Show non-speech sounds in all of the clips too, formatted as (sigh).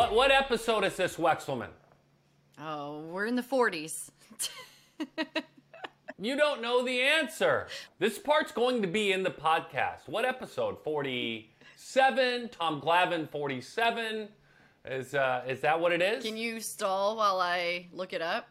What what episode is this, Wexelman? Oh, we're in the 40s. (laughs) You don't know the answer. This part's going to be in the podcast. What episode? 47? Tom Glavine, 47? Is uh, is that what it is? Can you stall while I look it up?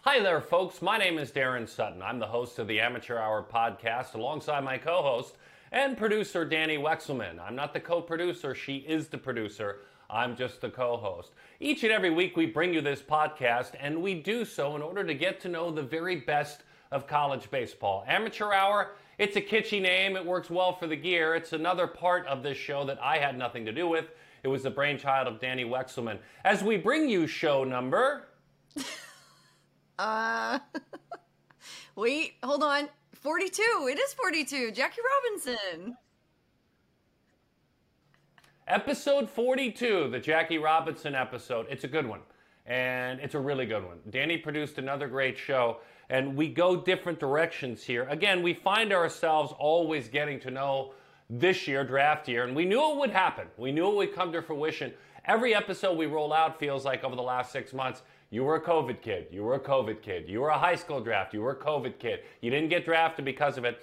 Hi there, folks. My name is Daron Sutton. I'm the host of the Amateur Hour podcast alongside my co host and producer, Danny Wexelman. I'm not the co producer, she is the producer. I'm just the co host. Each and every week, we bring you this podcast, and we do so in order to get to know the very best of college baseball. Amateur Hour, it's a kitschy name. It works well for the gear. It's another part of this show that I had nothing to do with. It was the brainchild of Danny Wexelman. As we bring you show number. (laughs) Uh, (laughs) wait, hold on. 42. It is 42. Jackie Robinson. Episode 42, the Jackie Robinson episode. It's a good one. And it's a really good one. Danny produced another great show, and we go different directions here. Again, we find ourselves always getting to know this year, draft year, and we knew it would happen. We knew it would come to fruition. Every episode we roll out feels like over the last six months, you were a COVID kid, you were a COVID kid, you were a high school draft, you were a COVID kid, you didn't get drafted because of it.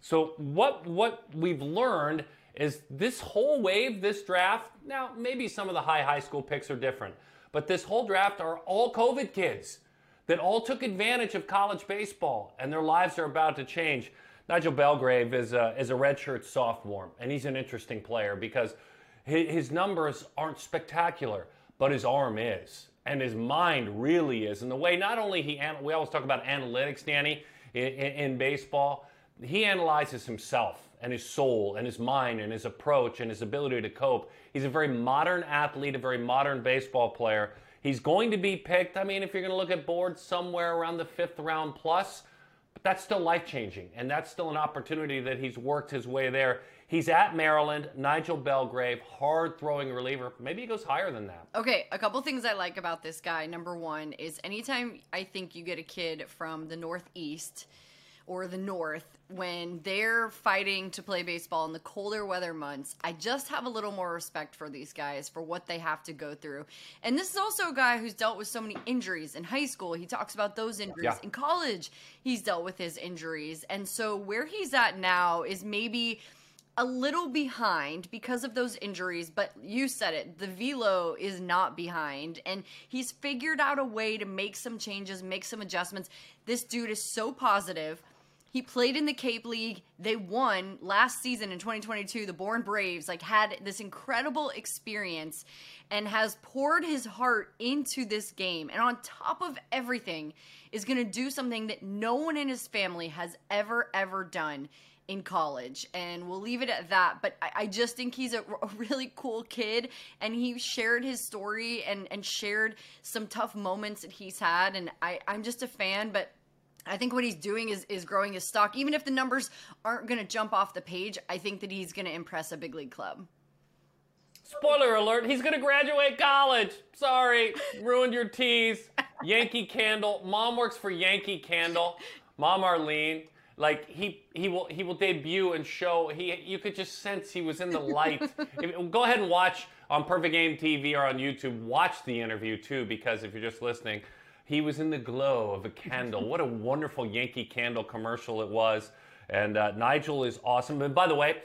So, what, what we've learned is this whole wave, this draft, now maybe some of the high high school picks are different, but this whole draft are all COVID kids that all took advantage of college baseball and their lives are about to change. Nigel Belgrave is a, is a redshirt sophomore, and he's an interesting player because his, numbers aren't spectacular, but his arm is, and his mind really is. And the way not only he, we always talk about analytics, Danny, in, in baseball, he analyzes himself and his soul and his mind and his approach and his ability to cope. He's a very modern athlete, a very modern baseball player. He's going to be picked, I mean, if you're going to look at boards somewhere around the fifth round plus, but that's still life changing. And that's still an opportunity that he's worked his way there. He's at Maryland, Nigel Belgrave, hard throwing reliever. Maybe he goes higher than that. Okay, a couple things I like about this guy. Number one is anytime I think you get a kid from the Northeast or the North, when they're fighting to play baseball in the colder weather months, I just have a little more respect for these guys for what they have to go through. And this is also a guy who's dealt with so many injuries in high school. He talks about those injuries. Yeah. In college, he's dealt with his injuries. And so where he's at now is maybe a little behind because of those injuries, but you said it, the velo is not behind, and he's figured out a way to make some changes, make some adjustments. This dude is so positive. He played in the Cape League. They won last season in 2022. The Bourne Braves like had this incredible experience and has poured his heart into this game. And on top of everything, is going to do something that no one in his family has ever ever done in college and we'll leave it at that but i, I just think he's a, (laughs) a, really cool kid and he shared his story and, and shared some tough moments that he's had and I, i'm just a fan but I think what he's doing is is growing his stock. Even if the numbers aren't going to jump off the page, I think that he's going to impress a big league club. Spoiler alert, he's going to graduate college. Sorry, ruined your tease. Yankee Candle. Mom works for Yankee Candle. Mom Arlene. Like he he will he will debut and show he you could just sense he was in the light. (laughs) go ahead and watch on Perfect Game TV or on YouTube. Watch the interview too because if you're just listening, he was in the glow of a candle. what a wonderful Yankee Candle commercial it was. And uh, Nigel is awesome. And by the way,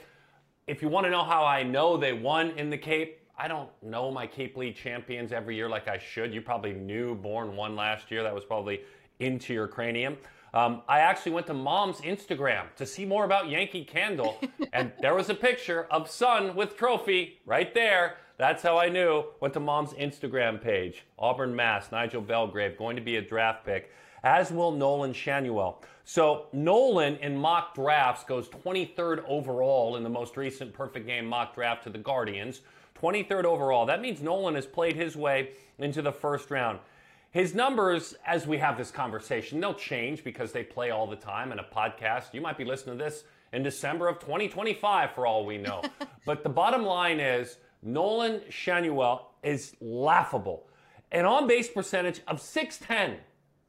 if you want to know how I know they won in the Cape, I don't know my Cape League champions every year like I should. You probably knew Bourne won last year. That was probably into your cranium. Um, I actually went to mom's Instagram to see more about Yankee Candle, and there was a picture of son with trophy right there. That's how I knew. Went to mom's Instagram page. Auburn, Mass. Nigel Belgrave going to be a draft pick, as will Nolan Schanuel. So Nolan in mock drafts goes 23rd overall in the most recent perfect game mock draft to the Guardians. 23rd overall. That means Nolan has played his way into the first round. His numbers, as we have this conversation, they'll change because they play all the time in a podcast. You might be listening to this in December of 2025 for all we know. (laughs) but the bottom line is Nolan Schanuel is laughable. An on base percentage of 610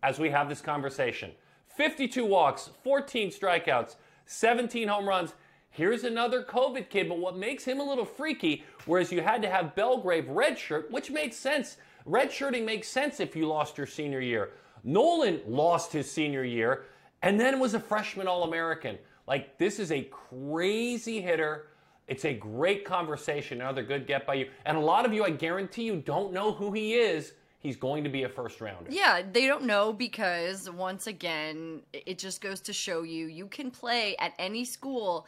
as we have this conversation. 52 walks, 14 strikeouts, 17 home runs. Here's another COVID kid, but what makes him a little freaky, whereas you had to have Belgrave redshirt, which makes sense. Redshirting makes sense if you lost your senior year. Nolan lost his senior year and then was a freshman All American. Like, this is a crazy hitter. It's a great conversation. Another good get by you. And a lot of you, I guarantee you, don't know who he is. He's going to be a first rounder. Yeah, they don't know because once again, it just goes to show you you can play at any school.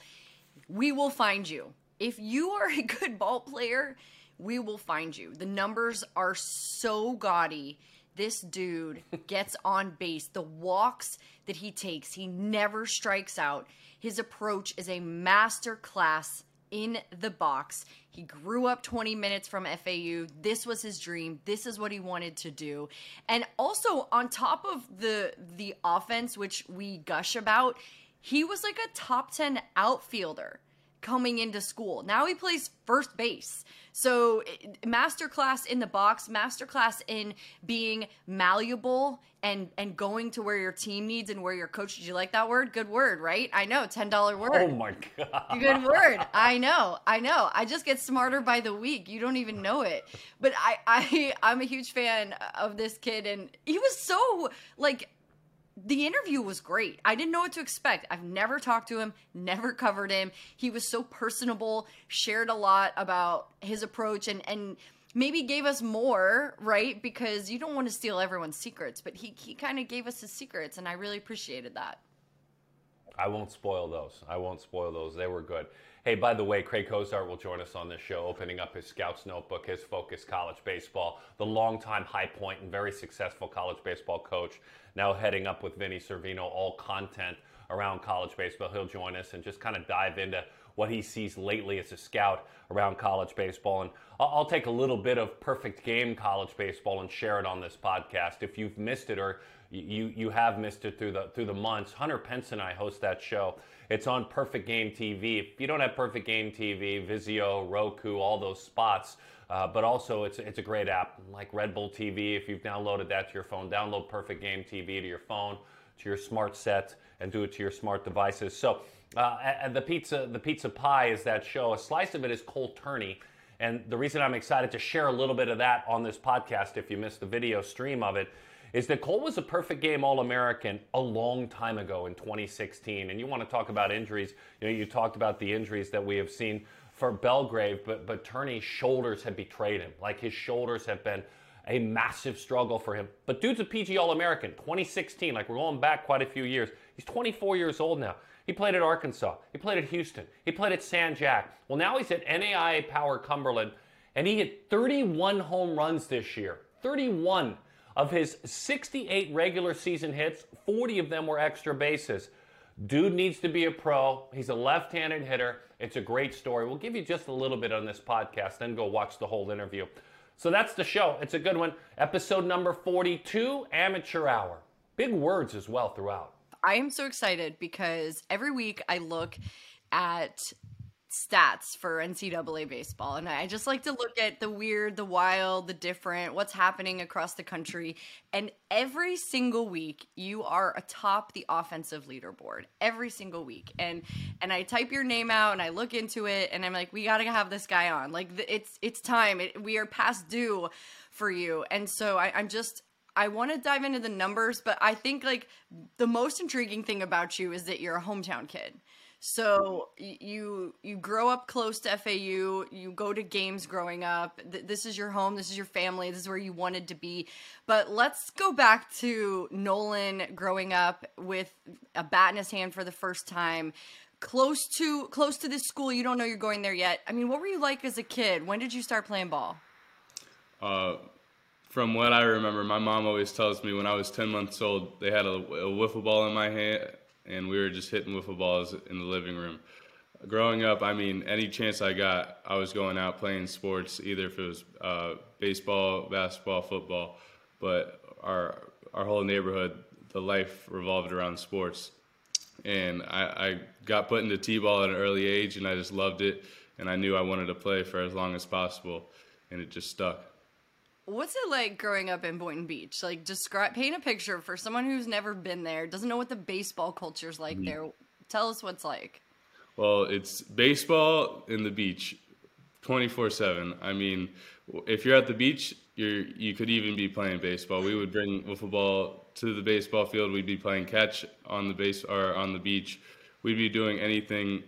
We will find you. If you are a (laughs) good ball player, we will find you. The numbers are so gaudy. This dude (laughs) gets on base. The walks that he takes, he never strikes out. His approach is a master class in the box. He grew up 20 minutes from FAU. This was his dream. This is what he wanted to do. And also on top of the the offense which we gush about, he was like a top 10 outfielder coming into school. Now he plays first base. So, masterclass in the box, masterclass in being malleable and and going to where your team needs and where your coach. Did you like that word? Good word, right? I know, ten dollar word. Oh my god, good word. I know, I know. I just get smarter by the week. You don't even know it. But I I I'm a huge fan of this kid, and he was so like the interview was great. I didn't know what to expect. I've never talked to him, never (laughs) covered him. He was so personable, shared a lot about his approach and and maybe gave us more, right? Because you don't want to steal everyone's secrets, but he he kind of gave us his secrets and I really appreciated that. I won't spoil those. I won't spoil those. They were good. Hey, by the way, Craig Cozart will join us on this show, opening up his Scouts Notebook, his focus college baseball, the longtime High Point and very successful college baseball coach, now heading up with Vinny Servino, all content around college baseball. He'll join us and just kind of dive into what he sees lately as a scout around college baseball. And I'll take a little bit of perfect game college baseball and share it on this podcast. If you've missed it or you you have missed it through the through the months. Hunter Pence and I host that show. It's on Perfect Game TV. If you don't have Perfect Game TV, Vizio, Roku, all those spots, uh, but also it's it's a great app like Red Bull TV. If you've downloaded that to your phone, download Perfect Game TV to your phone, to your smart set, and do it to your smart devices. So. Uh, the pizza, the pizza pie is that show. A slice of it is Cole Turney, and the reason I'm excited to share a little bit of that on this podcast, if you missed the video stream of it, is that Cole was a perfect game All American a long time ago in 2016. And you want to talk about injuries? You know, you talked about the injuries that we have seen for Belgrave, but but Turney's shoulders have betrayed him. Like his shoulders have been a massive struggle for him. But dude's a PG All American, 2016. Like we're going back quite a few years. He's 24 years old now. He played at Arkansas. He played at Houston. He played at San Jac. Well, now he's at NAIA Power Cumberland, and he hit 31 home runs this year. 31. Of his 68 regular season hits, 40 of them were extra bases. Dude needs to be a pro. He's a left handed hitter. It's a great story. We'll give you just a little bit on this podcast, then go watch the whole interview. So that's the show. It's a good one. Episode number 42, Amateur Hour. Big words as well throughout. I am so excited because every week I look at stats for NCAA baseball. And I just like to look at the weird, the wild, the different, what's happening across the country. And every single week, you are atop the offensive leaderboard. Every single week. And and I type your name out and I look into it and I'm like, we got to have this guy on. Like it's it's time. It, we are past due for you. And so I, I'm just I want to dive into the numbers, but I think like the most intriguing thing about you is that you're a hometown kid. So you you grow up close to FAU. You go to games growing up. This is your home. This is your family. This is where you wanted to be. But let's go back to Nolan growing up with a bat in his hand for the first time. Close to close to this school, you don't know you're going there yet. I mean, what were you like as a kid? When did you start playing ball? Uh, from what I remember, my mom always tells me when I was 10 months old, they had a, a wiffle ball in my hand, and we were just hitting wiffle balls in the living room. Growing up, I mean, any chance I got, I was going out playing sports, either if it was uh, baseball, basketball, football. But our our whole neighborhood, the life revolved around sports, and I, I got put into t-ball at an early age, and I just loved it, and I knew I wanted to play for as long as possible, and it just stuck. What's it like growing up in Boynton Beach? Like, describe, paint a picture for someone who's never been there, doesn't know what the baseball culture's like mm-hmm. there. Tell us what's like. Well, it's baseball and the beach, twenty four seven. I mean, if you're at the beach, you're you could even be playing baseball. We would bring wiffle ball to the baseball field. We'd be playing catch on the base or on the beach. We'd be doing anything,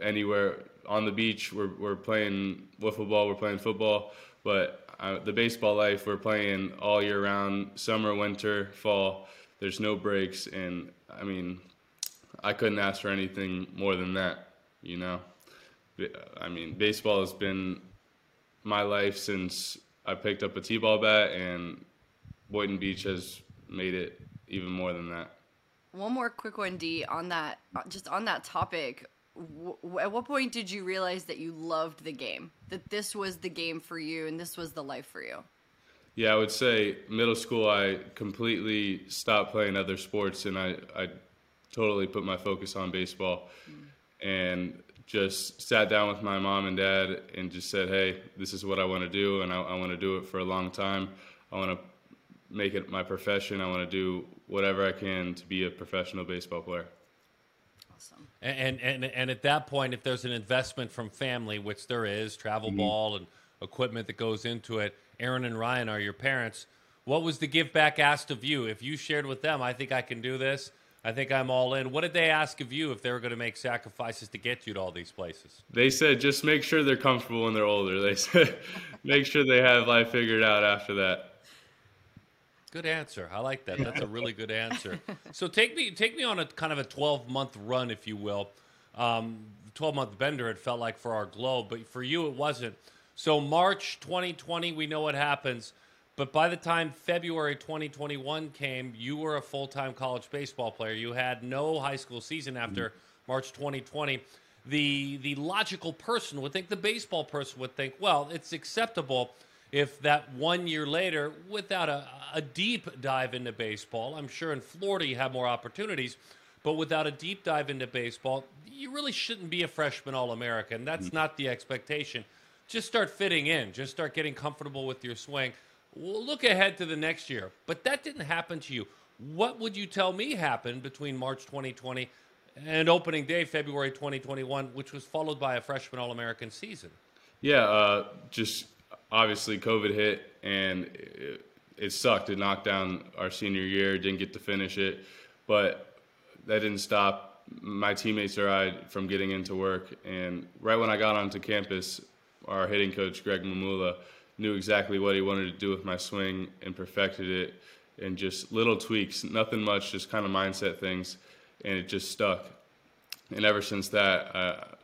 anywhere on the beach. We're we're playing wiffle ball. We're playing football, but the baseball life we're playing all year round, summer, winter, fall. There's no breaks, and I mean, I couldn't ask for anything more than that. You know, I mean, baseball has been my life since I picked up a t-ball bat, and Boynton Beach has made it even more than that. One more quick one, D, on that, just on that topic. W- at what point did you realize that you loved the game? That this was the game for you and this was the life for you? Yeah, I would say middle school, I completely stopped playing other sports and I, I totally put my focus on baseball mm. and just sat down with my mom and dad and just said, hey, this is what I want to do and I, I want to do it for a long time. I want to make it my profession. I want to do whatever I can to be a professional baseball player. Awesome. And, and and at that point, if there's an investment from family, which there is, travel mm-hmm. ball and equipment that goes into it, Aaron and Ryan are your parents. What was the give back asked of you? If you shared with them, I think I can do this. I think I'm all in. What did they ask of you if they were going to make sacrifices to get you to all these places? They said just make sure they're comfortable when they're older. They said (laughs) make sure they have life figured out after that. Good answer. I like that. That's a really good answer. (laughs) So take me take me on a kind of a 12 month run, if you will. Um, 12 month bender. It felt like for our globe, but for you it wasn't. So March 2020, we know what happens. But by the time February 2021 came, you were a full time college baseball player. You had no high school season after mm-hmm. March 2020. The the logical person would think, the baseball person would think, well, it's acceptable if that one year later, without a, a deep dive into baseball, I'm sure in Florida you have more opportunities, but without a deep dive into baseball, you really shouldn't be a freshman All American. That's mm-hmm. not the expectation. Just start fitting in, just start getting comfortable with your swing. We'll look ahead to the next year, but that didn't happen to you. What would you tell me happened between March 2020 and opening day, February 2021, which was followed by a freshman All American season? Yeah, uh, just obviously COVID hit and it, it, sucked. It knocked down our senior year. Didn't get to finish it, but that didn't stop my teammates or I from getting into work. And right when I got onto campus, our hitting coach Greg Mamula knew exactly what he wanted to do with my swing and perfected it. And just little tweaks, nothing much, just kind of mindset things, and it just stuck. And ever since that,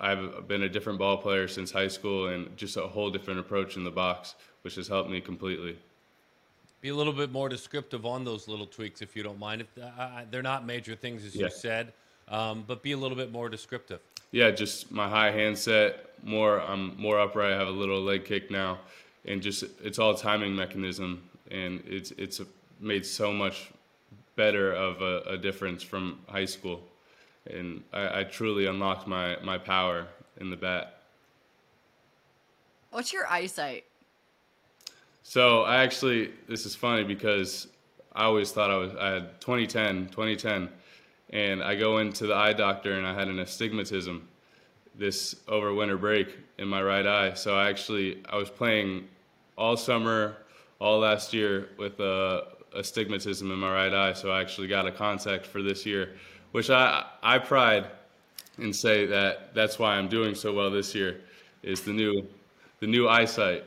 I've been a different ball player since high school and just a whole different approach in the box, which has helped me completely. Be a little bit more descriptive on those little tweaks, if you don't mind. If uh, they're not major things, as yeah. you said, um, but be a little bit more descriptive. Yeah, just my high hand set, more. I'm more upright. I have a little leg kick now, and just it's all timing mechanism, and it's it's made so much better of a, a difference from high school and I, I truly unlocked my, my power in the bat. What's your eyesight? So I actually, this is funny because I always thought I was, I had 2010, 2010, and I go into the eye doctor and I had an astigmatism this over winter break in my right eye. So I actually, I was playing all summer, all last year with a astigmatism in my right eye. So I actually got a contact for this year which I I pride and say that that's why I'm doing so well this year is the new the new eyesight.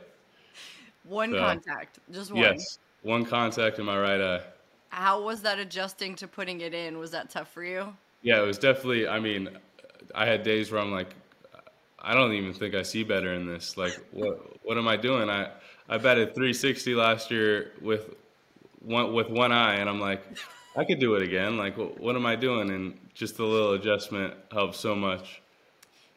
One so, contact, just one. Yes, one contact in my right eye. How was that adjusting to putting it in? Was that tough for you? Yeah, it was definitely. I mean, I had days where I'm like, I don't even think I see better in this. Like, what what am I doing? I I batted 360 last year with one with one eye, and I'm like, I could do it again. Like, what am I doing? And just a little adjustment helps so much.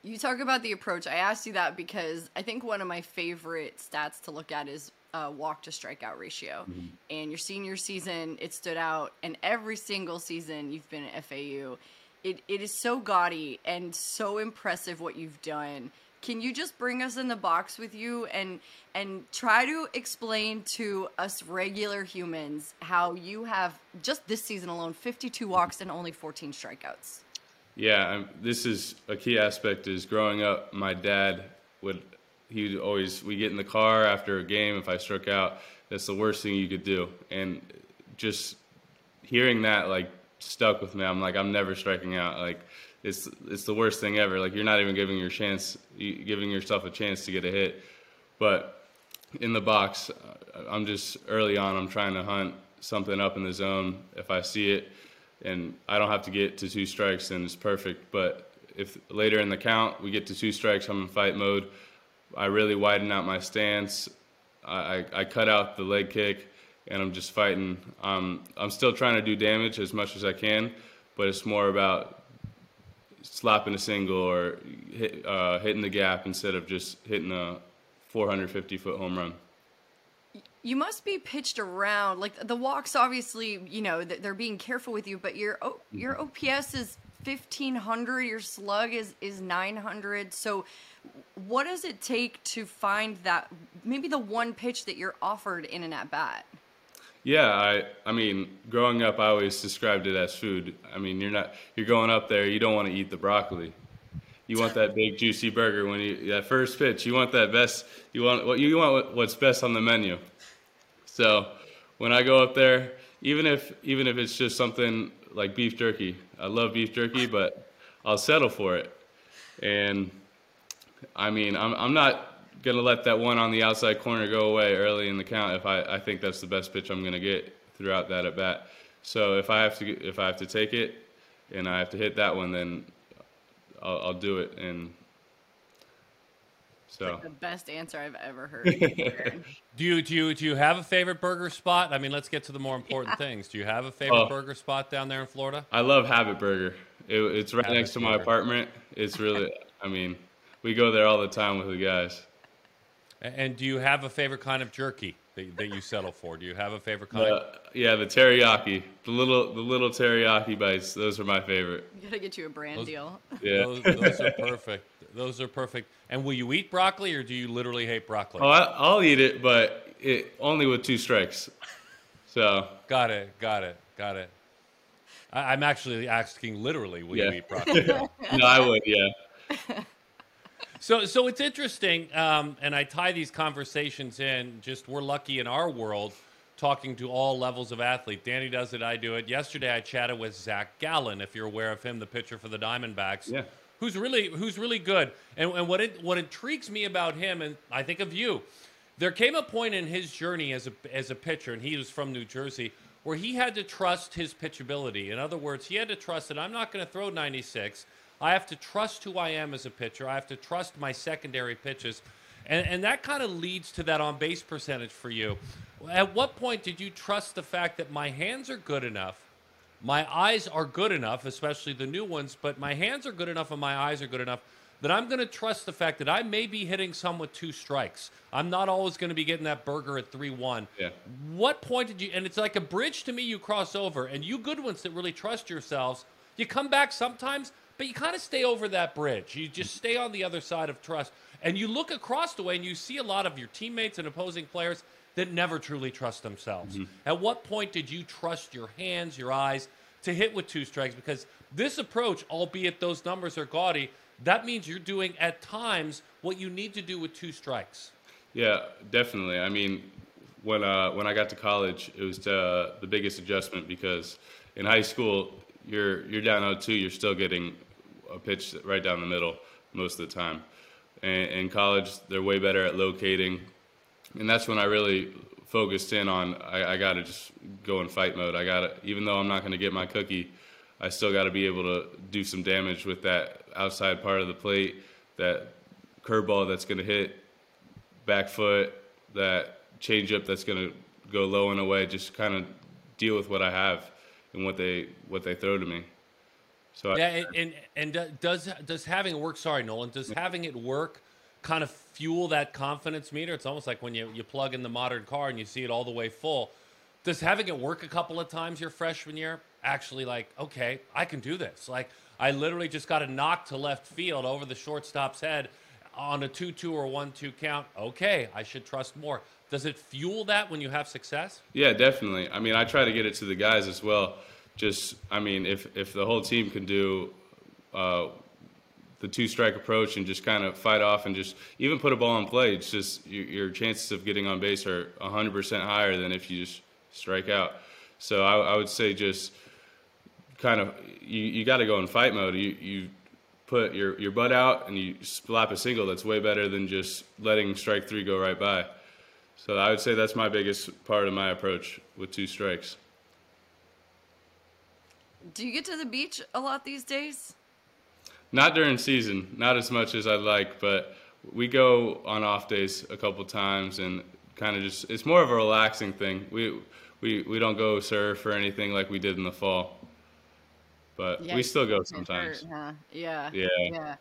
You talk about the approach. I asked you that because I think one of my favorite stats to look at is uh, walk to strikeout ratio. Mm-hmm. And your senior season, it stood out. And every single season you've been at FAU, it, it is so gaudy and so impressive what you've done can you just bring us in the box with you and and try to explain to us regular humans how you have just this season alone 52 walks and only 14 strikeouts Yeah, I'm, this is a key aspect. Is growing up, my dad would he would always we get in the car after a game. If I struck out, that's the worst thing you could do. And just hearing that like stuck with me. I'm like I'm never striking out. Like it's it's the worst thing ever. Like you're not even giving your chance, giving yourself a chance to get a hit. But in the box, I'm just early on. I'm trying to hunt something up in the zone. If I see it, and I don't have to get to two strikes, then it's perfect. But if later in the count we get to two strikes, I'm in fight mode. I really widen out my stance. I, I, I cut out the leg kick, and I'm just fighting. Um, I'm still trying to do damage as much as I can, but it's more about slapping a single or hit, uh, hitting the gap instead of just hitting a 450 foot home run. You must be pitched around. Like the walks, obviously, you know they're being careful with you, but your your mm-hmm. OPS is 1500. Your slug is is 900. So, what does it take to find that maybe the one pitch that you're offered in an at bat? Yeah, I I mean, growing up, I always described it as food. I mean, you're not you're going up there, you don't want to eat the broccoli. You want that big juicy burger when you that first pitch. You want that best. You want what you want what's best on the menu. So when I go up there, even if even if it's just something like beef jerky, I love beef jerky, but I'll settle for it. And I mean, I'm I'm not gonna let that one on the outside corner go away early in the count if I, I think that's the best pitch I'm gonna get throughout that at bat. So if I have to if I have to take it and I have to hit that one, then I'll, I'll do it. And so like the best answer I've ever heard. (laughs) do you do you do you have a favorite burger spot? I mean, let's get to the more important yeah. things. Do you have a favorite oh, burger spot down there in Florida? I love Habit Burger. It, it's right Habit next to my apartment. It's really, I mean, we go there all the time with the guys. And do you have a favorite kind of jerky that, that you settle for? Do you have a favorite kind? Uh, yeah, the teriyaki, the little the little teriyaki bites. Those are my favorite. You gotta get you a brand those, deal. Yeah, those, those, are perfect. Those are perfect. And will you eat broccoli, or do you literally hate broccoli? Oh, I, will eat it, but it, only with two strikes. So. Got it. Got it. Got it. I, am actually asking literally, will yeah. you eat broccoli? (laughs) no, I would. Yeah. So, so it's interesting, um, and I tie these conversations in. Just we're lucky in our world, talking to all levels of athlete. Danny does it, I do it. Yesterday, I chatted with Zach Gallen, if you're aware of him, the pitcher for the Diamondbacks. Yeah. Who's really who's really good, and, and what it, what intrigues me about him, and I think of you, there came a point in his journey as a as a pitcher, and he was from New Jersey, where he had to trust his pitchability. In other words, he had to trust that I'm not going to throw 96. I have to trust who I am as a pitcher. I have to trust my secondary pitches. And, and that kind of leads to that on base percentage for you. At what point did you trust the fact that my hands are good enough, my eyes are good enough, especially the new ones, but my hands are good enough and my eyes are good enough that I'm going to trust the fact that I may be hitting some with two strikes. I'm not always going to be getting that burger at 3 1. Yeah. What point did you, and it's like a bridge to me you cross over, and you good ones that really trust yourselves, you come back sometimes but you kind of stay over that bridge. You just stay on the other side of trust. And you look across the way and you see a lot of your teammates and opposing players that never truly trust themselves. Mm-hmm. At what point did you trust your hands, your eyes to hit with two strikes? Because this approach, albeit those numbers are gaudy, that means you're doing at times what you need to do with two strikes. Yeah, definitely. I mean, when uh, when I got to college, it was uh, the biggest adjustment because in high school, you're you're down 0-2, you're still getting a pitch right down the middle most of the time. And in college, they're way better at locating, and that's when I really focused in on I, I got to just go in fight mode. I got to, even though I'm not going to get my cookie, I still got to be able to do some damage with that outside part of the plate, that curveball that's going to hit, back foot, that changeup that's going to go low and away. Just kind of deal with what I have and what they what they throw to me. So yeah, I, and and, and does does having it work? Sorry, Nolan. Does having it work kind of fuel that confidence meter? It's almost like when you you plug in the modern car and you see it all the way full. Does having it work a couple of times your freshman year actually like okay, I can do this? Like I literally just got a knock to left field over the shortstop's head on a two-two or one-two count. Okay, I should trust more. Does it fuel that when you have success? Yeah, definitely. I mean, I try to get it to the guys as well just I mean, if if the whole team can do uh, the two strike approach and just kind of fight off and just even put a ball in play. It's just your, your chances of getting on base are 100% higher than if you just strike out. So I, I would say just kind of you, you got to go in fight mode. You you put your your butt out and you slap a single. That's way better than just letting strike three go right by. So I would say that's my biggest part of my approach with two strikes. Do you get to the beach a lot these days? Not during season, not as much as I'd like, but we go on off days a couple times and kind of just it's more of a relaxing thing. We we we don't go surf or anything like we did in the fall, but Yeah, we still go sometimes. hurt, huh? Yeah. Yeah. Yeah.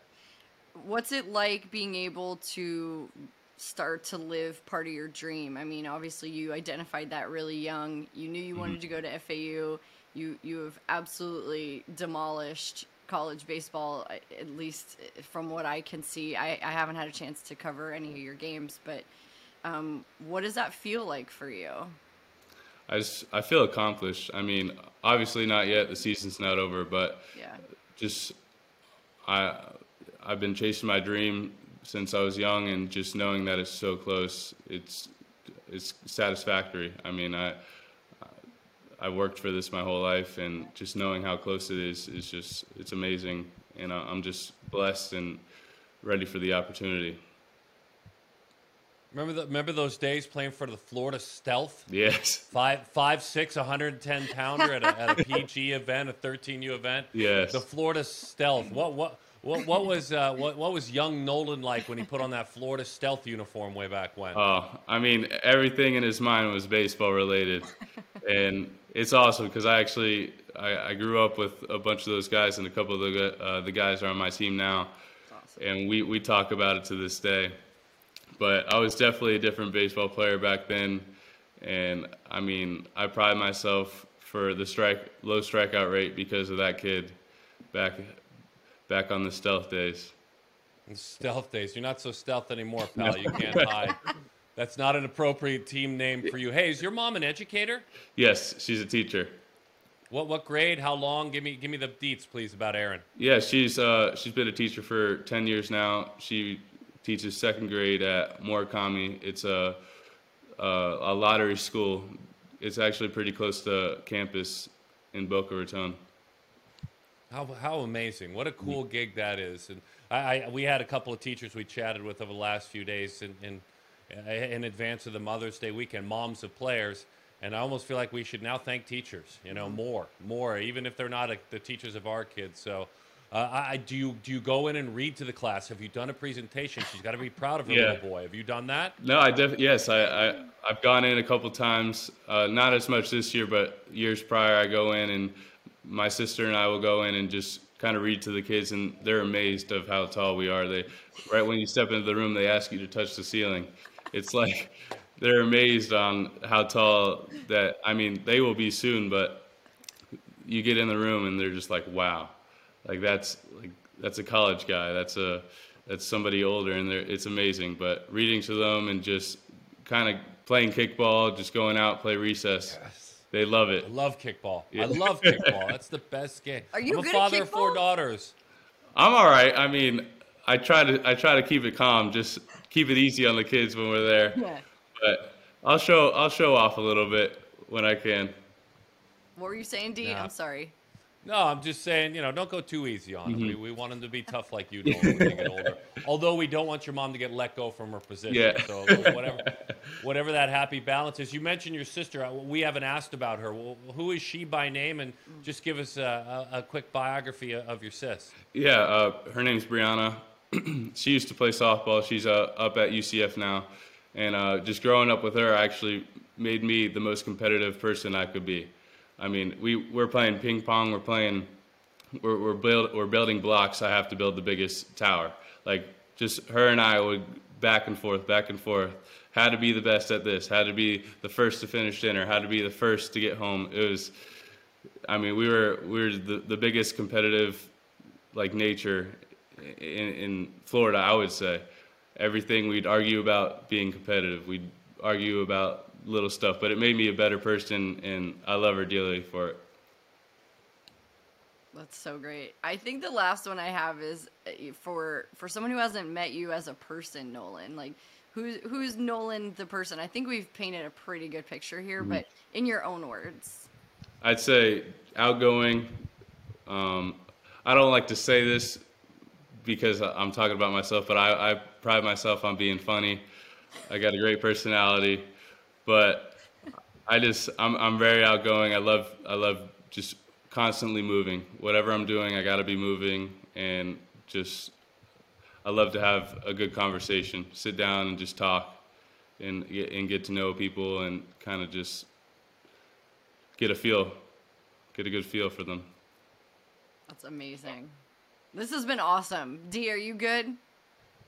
What's it like being able to start to live part of your dream? I mean, obviously you identified that really young. You knew you Mm-hmm. wanted to go to FAU. You you have absolutely demolished college baseball at least from what I can see. I, I haven't had a chance to cover any of your games, but um, what does that feel like for you? I just I feel accomplished. I mean, obviously not yet. The season's not over, but Yeah. just I I've been chasing my dream since I was young, and just knowing that it's so close, it's it's satisfactory. I mean, I I worked for this my whole life, and just knowing how close it is is just it's amazing, and I- I'm just blessed and ready for the opportunity. Remember the, remember those days playing for the Florida Stealth? Yes, (laughs) Five, five, six, 110 pounder at a, at a PG event, a 13U event. Yes. The Florida Stealth. What what what what was uh, what what was young Nolan like when he put on that Florida Stealth uniform way back when? Oh, I mean, everything in his mind was baseball related, (laughs) and it's awesome because I actually I, I grew up with a bunch of those guys, and a couple of the uh, the guys are on my team now, and we we talk about it to this day. But I was definitely a different baseball player back then, and I mean, I pride myself for the strike low strikeout rate because of that kid back back on the stealth days. Stealth days. You're not so stealth anymore, pal. You can't hide. That's not an appropriate team name for you. Hey, is your mom an educator? Yes, she's a teacher. What what grade? How long? Give me give me the deets, please, about Aaron. Yeah, she's uh, she's been a teacher for ten years now. She teaches second grade at Murakami. It's a a, a lottery school. It's actually pretty close to campus in Boca Raton. How, how amazing! What a cool gig that is. And I, I we had a couple of teachers we chatted with over the last few days in in, in advance of the Mother's Day weekend, moms of players. And I almost feel like we should now thank teachers. You know, more, more, even if they're not a, the teachers of our kids. So, uh, I, do you do you go in and read to the class? Have you done a presentation? She's got to be proud of her Yeah. little boy. Have you done that? No, I def- yes, I, I I've gone in a couple times. Uh, not as much this year, but years prior, I go in and my sister and I will go in and just kind of read to the kids, and they're amazed of how tall we are. They right when you step into the room, they ask you to touch the ceiling. It's like (laughs) they're amazed on how tall that. I mean, they will be soon, but you get in the room and they're just like, wow, like that's like that's a college guy. That's a that's somebody older, and it's amazing. But reading to them and just kind of playing kickball, just going out play recess, they love it. I love kickball. Yeah. I love kickball. (laughs) That's the best game. Are you I'm good a at father of four kickball? daughters. I'm all right. I mean, I try to I try to keep it calm, just keep it easy on the kids when we're there. Yeah. But I'll show I'll show off a little bit when I can. What were you saying, Dee? Nah. I'm sorry. No, I'm just saying, you know, don't go too easy on Mm-hmm. them. We, we want them to be tough like you, Nolan, when they get older. (laughs) Although we don't want your mom to get let go from her position. Yeah. So whatever, (laughs) whatever that happy balance is. You mentioned your sister. Uh, We haven't asked about her. Well, who is she by name? And just give us a, a, a quick biography of- of your sis. Yeah, uh, her name's Brianna. (clears throat) she used to play softball. She's uh, up at UCF now, and uh, just growing up with her actually made me the most competitive person I could be. I mean, we we're playing ping pong. We're playing. We're we're build we're building blocks. I have to build the biggest tower. Like just her and I would back and forth, back and forth. Had to be the best at this. Had to be the first to finish dinner. Had to be the first to get home. It was. I mean, we were we were the, the biggest competitive like nature in, in Florida, I would say. Everything we'd argue about being competitive. We'd argue about little stuff, but it made me a better person, and I love her dearly for it. That's so great. I think the last one I have is uh, for for someone who hasn't met you as a person, Nolan. Like who's who's Nolan the person? I think we've painted a pretty good picture here, mm-hmm. but in your own words. I'd say outgoing. Um, I don't like to say this because I'm talking about myself, but I, I pride myself on being funny. I got a great personality, but I just I'm I'm very outgoing. I love I love just constantly moving. Whatever I'm doing, I got to be moving and just I love to have a good conversation. Sit down and just talk and get, and get to know people and kind of just get a feel, get a good feel for them. That's amazing. This has been awesome. D, are you good?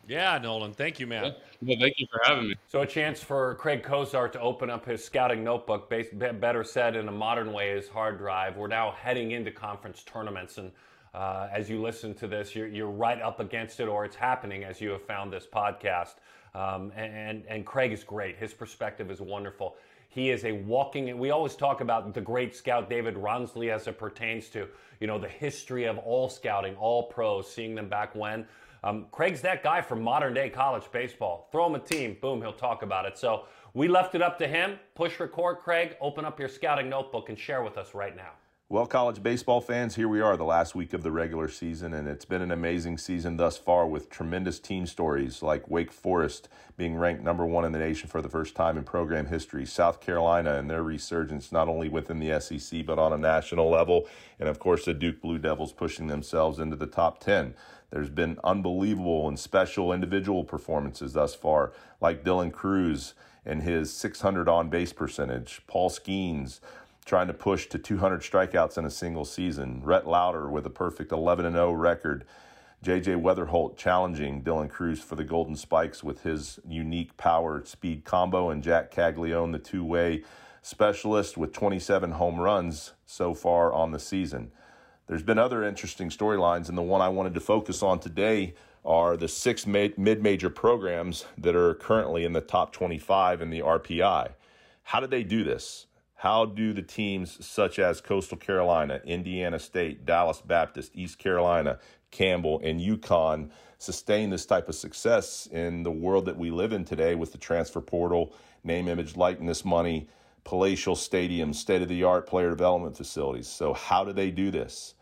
Yeah, Nolan. Thank you, man. Well, thank you for having me. So, a chance for Craig Cozart to open up his scouting notebook, better said in a modern way, his hard drive. We're now heading into conference tournaments, and uh, as you listen to this, you're, you're, right up against it, or it's happening as you have found this podcast. Um, and, and Craig is great. His perspective is wonderful. He is a walking, we always talk about the great scout David Rawnsley as it pertains to, you know, the history of all scouting, all pros, seeing them back when. Um, Craig's that guy for modern day college baseball. Throw him a team, boom, he'll talk about it. So we left it up to him. Push record, Craig. Open up your scouting notebook and share with us right now. Well, college baseball fans, here we are, the last week of the regular season, and it's been an amazing season thus far with tremendous team stories like Wake Forest being ranked number one in the nation for the first time in program history, South Carolina and their resurgence not only within the SEC but on a national level, and of course the Duke Blue Devils pushing themselves into the top 10. There's been unbelievable and special individual performances thus far, like Dylan Crews and his 600 on base percentage, Paul Skenes trying to push to 200 strikeouts in a single season, Rhett Lowder with a perfect 11 0 record. JJ Wetherholt challenging Dylan Crews for the Golden Spikes with his unique power speed combo, and Jack Caglianone, the two way specialist, with 27 home runs so far on the season. There's been other interesting storylines, and the one I wanted to focus on today are the six mid major programs that are currently in the top 25 in the RPI. How did they do this? How do the teams such as Coastal Carolina, Indiana State, Dallas Baptist, East Carolina, Campbell, and UConn sustain this type of success in the world that we live in today with the transfer portal, name, image, likeness money, palatial stadiums, state of the art player development facilities? So, how do they do this?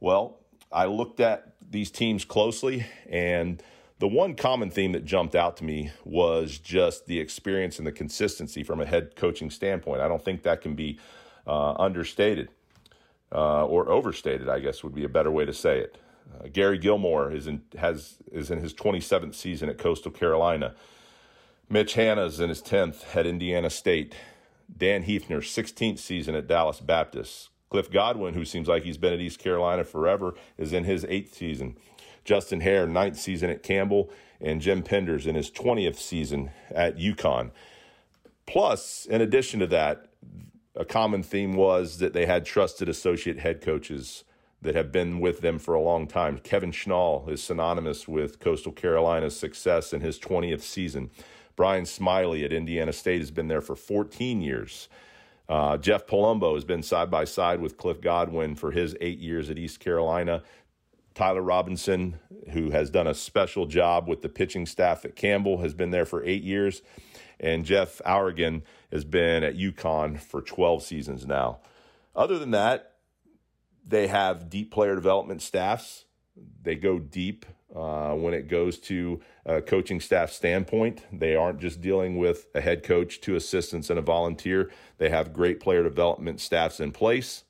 Well, I looked at these teams closely, and the one common theme that jumped out to me was just the experience and the consistency from a head coaching standpoint. I don't think that can be uh, understated uh, or overstated, I guess would be a better way to say it. Uh, Gary Gilmore is in, has, is in his 27th season at Coastal Carolina. Mitch Hannahs in his 10th at Indiana State. Dan Heefner, 16th season at Dallas Baptist. Cliff Godwin, who seems like he's been at East Carolina forever, is in his eighth season. Justin Haire, ninth season at Campbell, and Jim Penders in his 20th season at UConn. Plus, in addition to that, a common theme was that they had trusted associate head coaches that have been with them for a long time. Kevin Schnall is synonymous with Coastal Carolina's success in his 20th season. Brian Smiley at Indiana State has been there for 14 years. Uh, Jeff Palumbo has been side by side with Cliff Godwin for his eight years at East Carolina. Tyler Robinson, who has done a special job with the pitching staff at Campbell, has been there for eight years. And Jeff Hourigan has been at UConn for 12 seasons now. Other than that, they have deep player development staffs. They go deep uh, when it goes to a coaching staff standpoint. They aren't just dealing with a head coach, two assistants, and a volunteer. They have great player development staffs in place.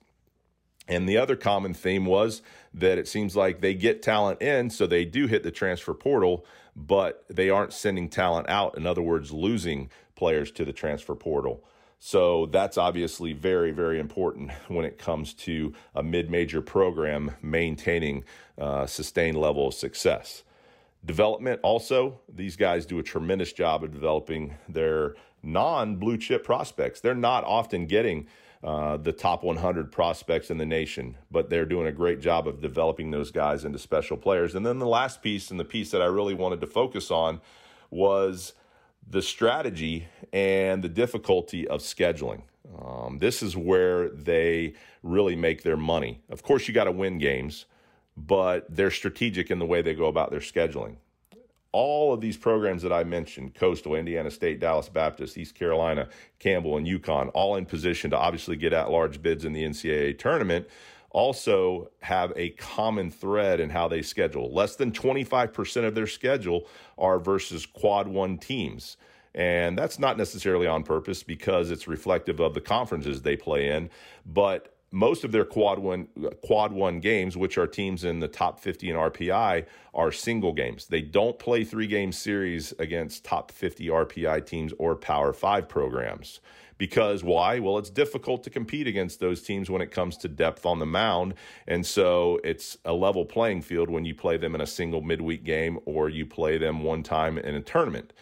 And the other common theme was that it seems like they get talent in, so they do hit the transfer portal, but they aren't sending talent out. In other words, losing players to the transfer portal. So that's obviously very, very important when it comes to a mid major program maintaining uh, sustained level of success. Development also, these guys do a tremendous job of developing their non blue chip prospects. They're not often getting uh, the top 100 prospects in the nation, but they're doing a great job of developing those guys into special players. And then the last piece, and the piece that I really wanted to focus on, was the strategy and the difficulty of scheduling. Um, this is where they really make their money. Of course, you got to win games, but they're strategic in the way they go about their scheduling. All of these programs that I mentioned Coastal, Indiana State, Dallas Baptist, East Carolina, Campbell, and UConn all in position to obviously get at large bids in the NCAA tournament also have a common thread in how they schedule. Less than 25% of their schedule are versus quad one teams. And that's not necessarily on purpose because it's reflective of the conferences they play in. But most of their quad one quad one games, which are teams in the top 50 in RPI, are single games. They don't play three game series against top 50 RPI teams or Power Five programs. Because why? Well, it's difficult to compete against those teams when it comes to depth on the mound. And so it's a level playing field when you play them in a single midweek game or you play them one time in a tournament.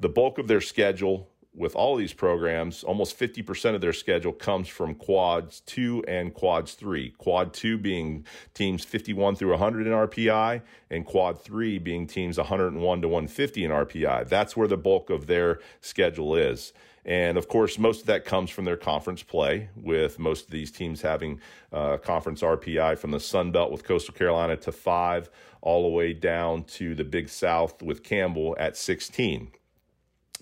The bulk of their schedule with all these programs, almost 50% of their schedule comes from quads two and quads three. Quad two being teams 51 through 100 in RPI, and quad three being teams 101 to 150 in RPI. That's where the bulk of their schedule is. And of course, most of that comes from their conference play, with most of these teams having uh, conference RPI from the Sun Belt with Coastal Carolina to five, all the way down to the Big South with Campbell at 16.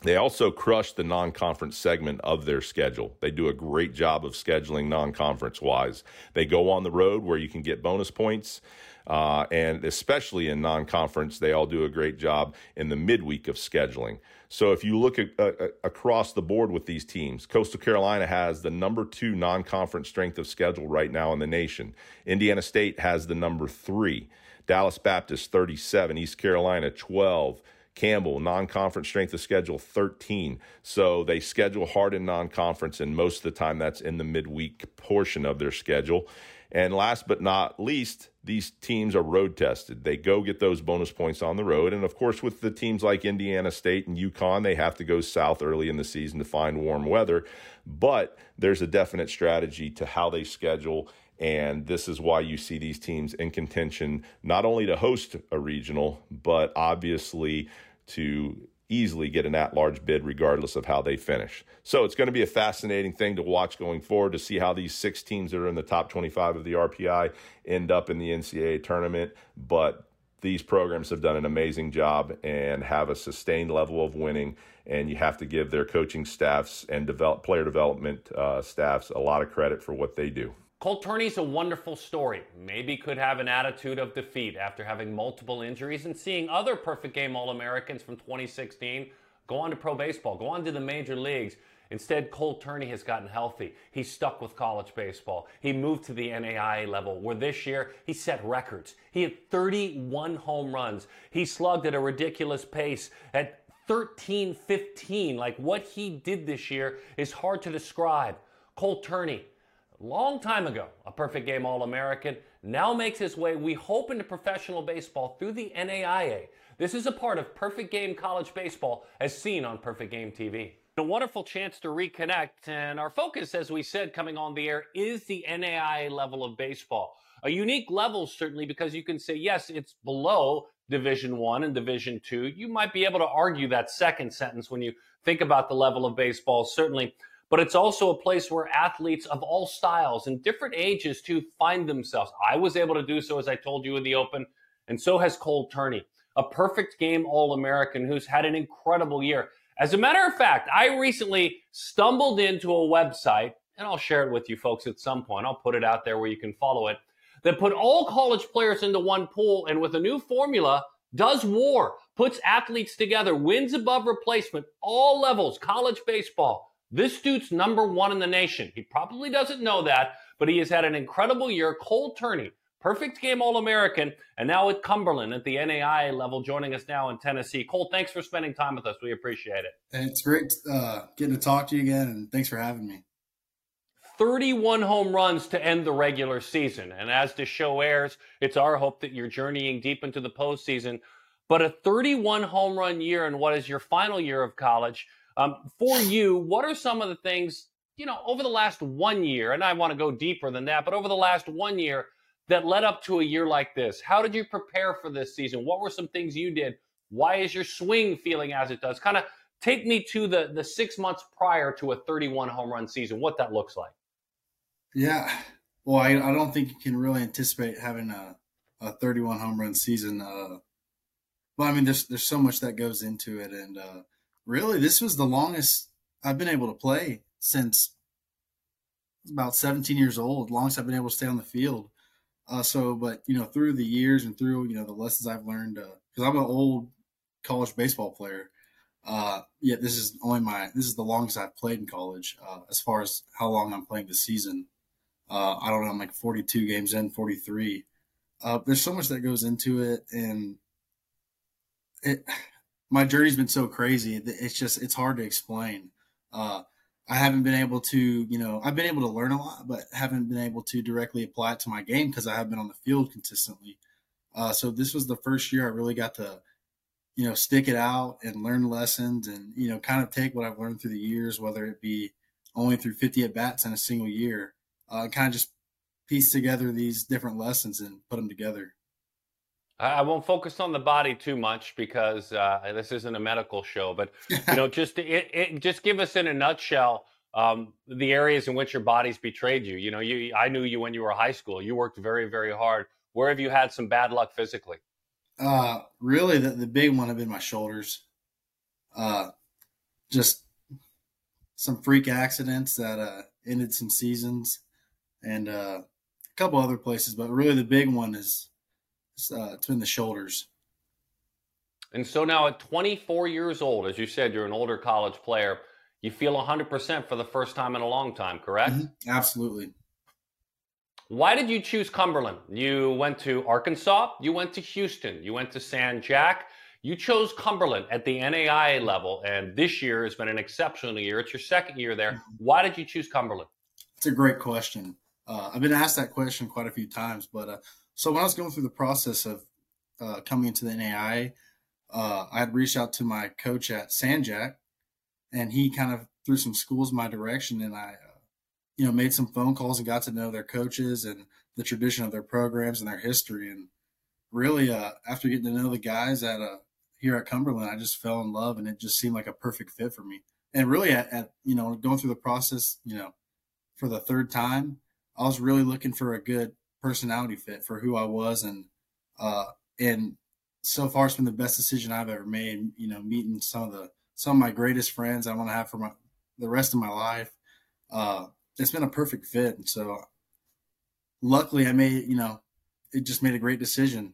They also crush the non conference segment of their schedule. They do a great job of scheduling non conference wise. They go on the road where you can get bonus points. Uh, and especially in non conference, they all do a great job in the midweek of scheduling. So if you look at, uh, uh, across the board with these teams, Coastal Carolina has the number two non conference strength of schedule right now in the nation. Indiana State has the number three. Dallas Baptist 37, East Carolina 12, Campbell, non conference strength of schedule 13. So they schedule hard in non conference, and most of the time that's in the midweek portion of their schedule. And last but not least, these teams are road tested. They go get those bonus points on the road. And of course, with the teams like Indiana State and UConn, they have to go south early in the season to find warm weather. But there's a definite strategy to how they schedule. And this is why you see these teams in contention, not only to host a regional, but obviously to easily get an at large bid regardless of how they finish. So it's going to be a fascinating thing to watch going forward to see how these six teams that are in the top 25 of the RPI end up in the NCAA tournament. But these programs have done an amazing job and have a sustained level of winning. And you have to give their coaching staffs and develop, player development uh, staffs a lot of credit for what they do. Cole Turney's a wonderful story. Maybe could have an attitude of defeat after having multiple injuries and seeing other perfect game All Americans from 2016 go on to pro baseball, go on to the major leagues. Instead, Cole Turney has gotten healthy. He's stuck with college baseball. He moved to the NAIA level, where this year he set records. He had 31 home runs. He slugged at a ridiculous pace at 13 15. Like what he did this year is hard to describe. Cole Turney, long time ago, a perfect game All American, now makes his way, we hope, into professional baseball through the NAIA. This is a part of Perfect Game College Baseball as seen on Perfect Game TV. A wonderful chance to reconnect, and our focus, as we said, coming on the air, is the NAIA level of baseball. A unique level, certainly, because you can say, yes, it's below Division One and Division Two. You might be able to argue that second sentence when you think about the level of baseball, certainly but it's also a place where athletes of all styles and different ages to find themselves. I was able to do so, as I told you in the open, and so has Cole Turney, a perfect game All American who's had an incredible year. As a matter of fact, I recently stumbled into a website, and I'll share it with you folks at some point. I'll put it out there where you can follow it, that put all college players into one pool and with a new formula, does war, puts athletes together, wins above replacement, all levels, college baseball. This dude's number one in the nation. He probably doesn't know that, but he has had an incredible year. Cole Turney, perfect game All American, and now at Cumberland at the NAI level, joining us now in Tennessee. Cole, thanks for spending time with us. We appreciate it. It's great uh, getting to talk to you again, and thanks for having me. 31 home runs to end the regular season. And as the show airs, it's our hope that you're journeying deep into the postseason. But a 31 home run year in what is your final year of college um, for you, what are some of the things, you know, over the last one year, and I want to go deeper than that, but over the last one year that led up to a year like this? How did you prepare for this season? What were some things you did? Why is your swing feeling as it does? Kind of Take me to the the six months prior to a 31 home run season. What that looks like. Yeah. Well, I, I don't think you can really anticipate having a, a 31 home run season. Uh, but I mean, there's there's so much that goes into it, and uh, really, this was the longest I've been able to play since about 17 years old. Longest I've been able to stay on the field. Uh, so, but you know, through the years and through you know the lessons I've learned, because uh, I'm an old college baseball player. Uh, yeah, this is only my this is the longest I've played in college uh, as far as how long I'm playing this season. Uh, I don't know, I'm like 42 games in, 43. Uh, there's so much that goes into it, and it my journey's been so crazy. It's just it's hard to explain. Uh, I haven't been able to, you know, I've been able to learn a lot, but haven't been able to directly apply it to my game because I have been on the field consistently. Uh, so this was the first year I really got to, you know, stick it out and learn lessons and, you know, kind of take what I've learned through the years, whether it be only through 50 at bats in a single year, uh, kind of just piece together these different lessons and put them together. I won't focus on the body too much because uh, this isn't a medical show, but you know, (laughs) just it, it, just give us in a nutshell um, the areas in which your body's betrayed you. You know, you I knew you when you were high school. You worked very, very hard. Where have you had some bad luck physically? Uh, really, the, the big one have been my shoulders. Uh, just some freak accidents that uh, ended some seasons, and uh, a couple other places. But really, the big one is uh, it's been the shoulders. And so now at 24 years old, as you said, you're an older college player. You feel 100% for the first time in a long time, correct? Mm-hmm. Absolutely. Why did you choose Cumberland? You went to Arkansas, you went to Houston, you went to San Jac. You chose Cumberland at the NAIA level, and this year has been an exceptional year. It's your second year there. Mm-hmm. Why did you choose Cumberland? It's a great question. Uh, I've been asked that question quite a few times, but uh, so when I was going through the process of uh, coming into the NAI, uh, I had reached out to my coach at San Jac, and he kind of threw some schools my direction, and I, uh, you know, made some phone calls and got to know their coaches and the tradition of their programs and their history. And really, uh, after getting to know the guys at uh, here at Cumberland, I just fell in love, and it just seemed like a perfect fit for me. And really, at, at you know, going through the process, you know, for the third time, I was really looking for a good personality fit for who I was, and uh, and so far it's been the best decision I've ever made. You know, meeting some of the some of my greatest friends I want to have for my the rest of my life. Uh, it's been a perfect fit, and so luckily I made you know it just made a great decision.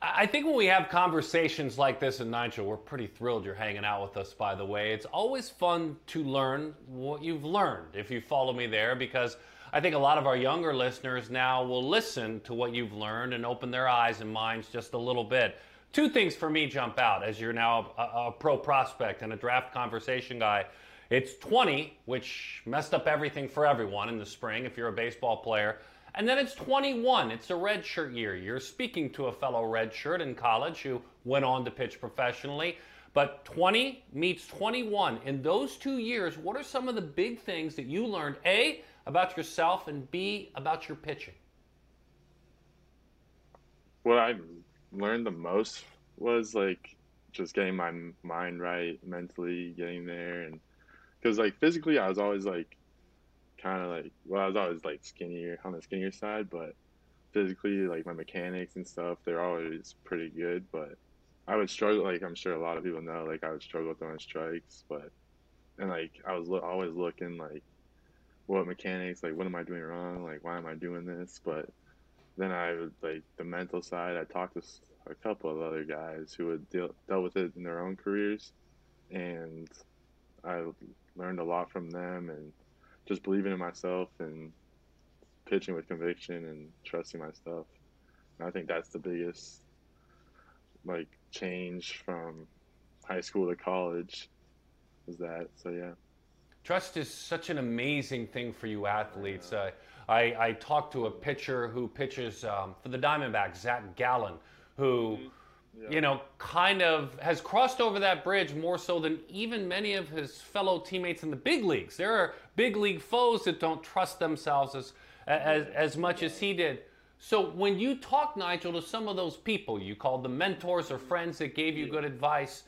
I think when we have conversations like this, and Nigel, we're pretty thrilled you're hanging out with us, by the way. It's always fun to learn what you've learned if you follow me there, because I think a lot of our younger listeners now will listen to what you've learned and open their eyes and minds just a little bit. Two things for me jump out as you're now a, a pro prospect and a draft conversation guy. It's 20, which messed up everything for everyone in the spring if you're a baseball player. And then it's 21. It's a redshirt year. You're speaking to a fellow redshirt in college who went on to pitch professionally. But 20 meets 21. In those two years, what are some of the big things that you learned? A, about yourself, and B, about your pitching? What I learned the most was like just getting my mind right mentally, getting there, and because like physically, I was always like kind of like well, I was always like skinnier on the skinnier side, but physically, like my mechanics and stuff, they're always pretty good. But I would struggle, like I'm sure a lot of people know, like I would struggle throwing strikes, but and like I was lo- always looking like what mechanics, like what am I doing wrong, like why am I doing this? But then I would like the mental side. I talked to a couple of other guys who had deal, dealt with it in their own careers, and I learned a lot from them and just believing in myself and pitching with conviction and trusting my stuff. And I think that's the biggest like change from high school to college is that. So yeah. Trust is such an amazing thing for you athletes. Uh, I, I, talked to a pitcher who pitches um, for the Diamondbacks, Zach Gallen, who, yeah. you know, kind of has crossed over that bridge more so than even many of his fellow teammates in the big leagues. There are big league foes that don't trust themselves as, as, as much as he did. So when you talk, Nigel, to some of those people you called the mentors or friends that gave you good advice,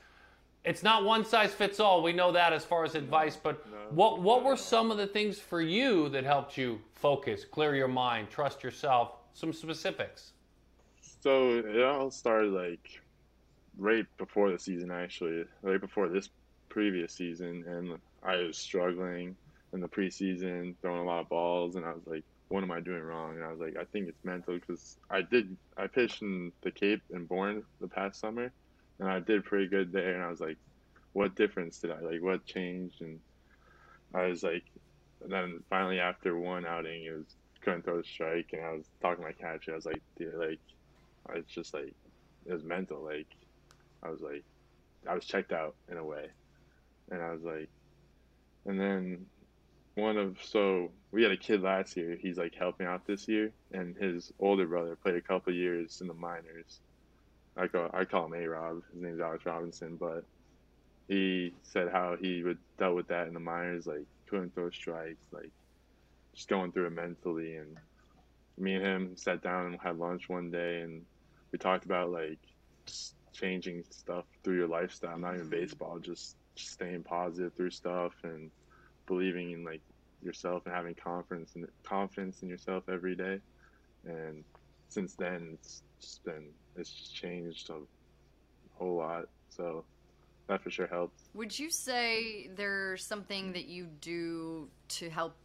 it's not one size fits all. We know that as far as advice, but No. what what were some of the things for you that helped you focus, clear your mind, trust yourself? Some specifics. So it all started like right before the season, actually, right before this previous season, and I was struggling in the preseason, throwing a lot of balls, and I was like, "What am I doing wrong?" And I was like, "I think it's mental because I did I pitched in the Cape and Bourne the past summer, and I did pretty good there, and I was like, what difference did I like? What changed?" And I was like, and then finally after one outing, it was couldn't throw the strike, and I was talking to my catcher. I was like, "Dude, like." It's just like it was mental. Like I was like I was checked out in a way, and I was like, and then one of so we had a kid last year. He's like helping out this year, and his older brother played a couple years in the minors. I call I call him A Rob. His name's Alex Robinson, but he said how he would dealt with that in the minors, like couldn't throw strikes, like just going through it mentally. And me and him sat down and had lunch one day, and we talked about like just changing stuff through your lifestyle, not even mm-hmm. baseball, just, just staying positive through stuff and believing in like yourself and having confidence and confidence in yourself every day. And since then, it's just been it's just changed a whole lot. So that for sure helps. Would you say there's something that you do to help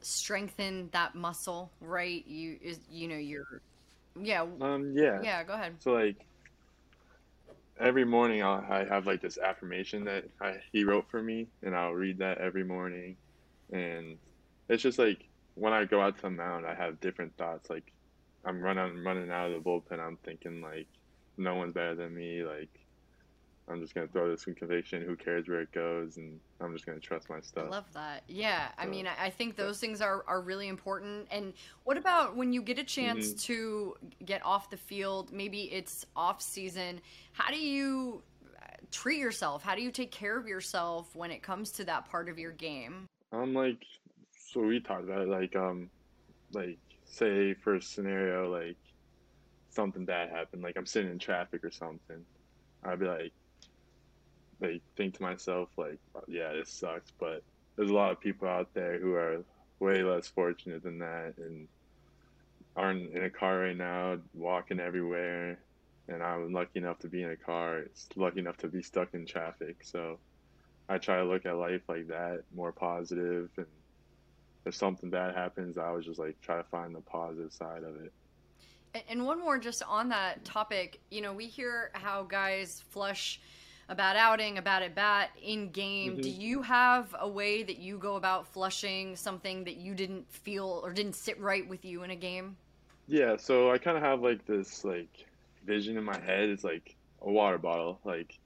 strengthen that muscle? Right? You is you know you're yeah Um, yeah. yeah. Go ahead. So like every morning, I'll, I have like this affirmation that I, he wrote for me, and I'll read that every morning. And it's just like when I go out to the mound, I have different thoughts. Like I'm running, running out of the bullpen. I'm thinking like no one's better than me. Like I'm just gonna throw this with conviction. Who cares where it goes? And I'm just gonna trust my I stuff. love that. Yeah, I mean, I I think those things are, are really important. And what about when you get a chance Mhm. to get off the field? Maybe it's off season. How do you uh, treat yourself? How do you take care of yourself when it comes to that part of your game? I'm like, so we talked about it, like, um, like, say for a scenario, like, something bad happened, like I'm sitting in traffic or something, I'd be like, like, think to myself, like, yeah, this sucks, but there's a lot of people out there who are way less fortunate than that and aren't in a car right now, walking everywhere, and I'm lucky enough to be in a car, it's lucky enough to be stuck in traffic, so. I try to look at life like that, more positive, and if something bad happens, I always just like try to find the positive side of it. And- And one more just on that topic, you know, we hear how guys flush a bad outing, a bad at bat in game. Do Mhm. you have a way that you go about flushing something that you didn't feel or didn't sit right with you in a game? Yeah, so I kind of have like this like vision in my head. It's like a water bottle. Like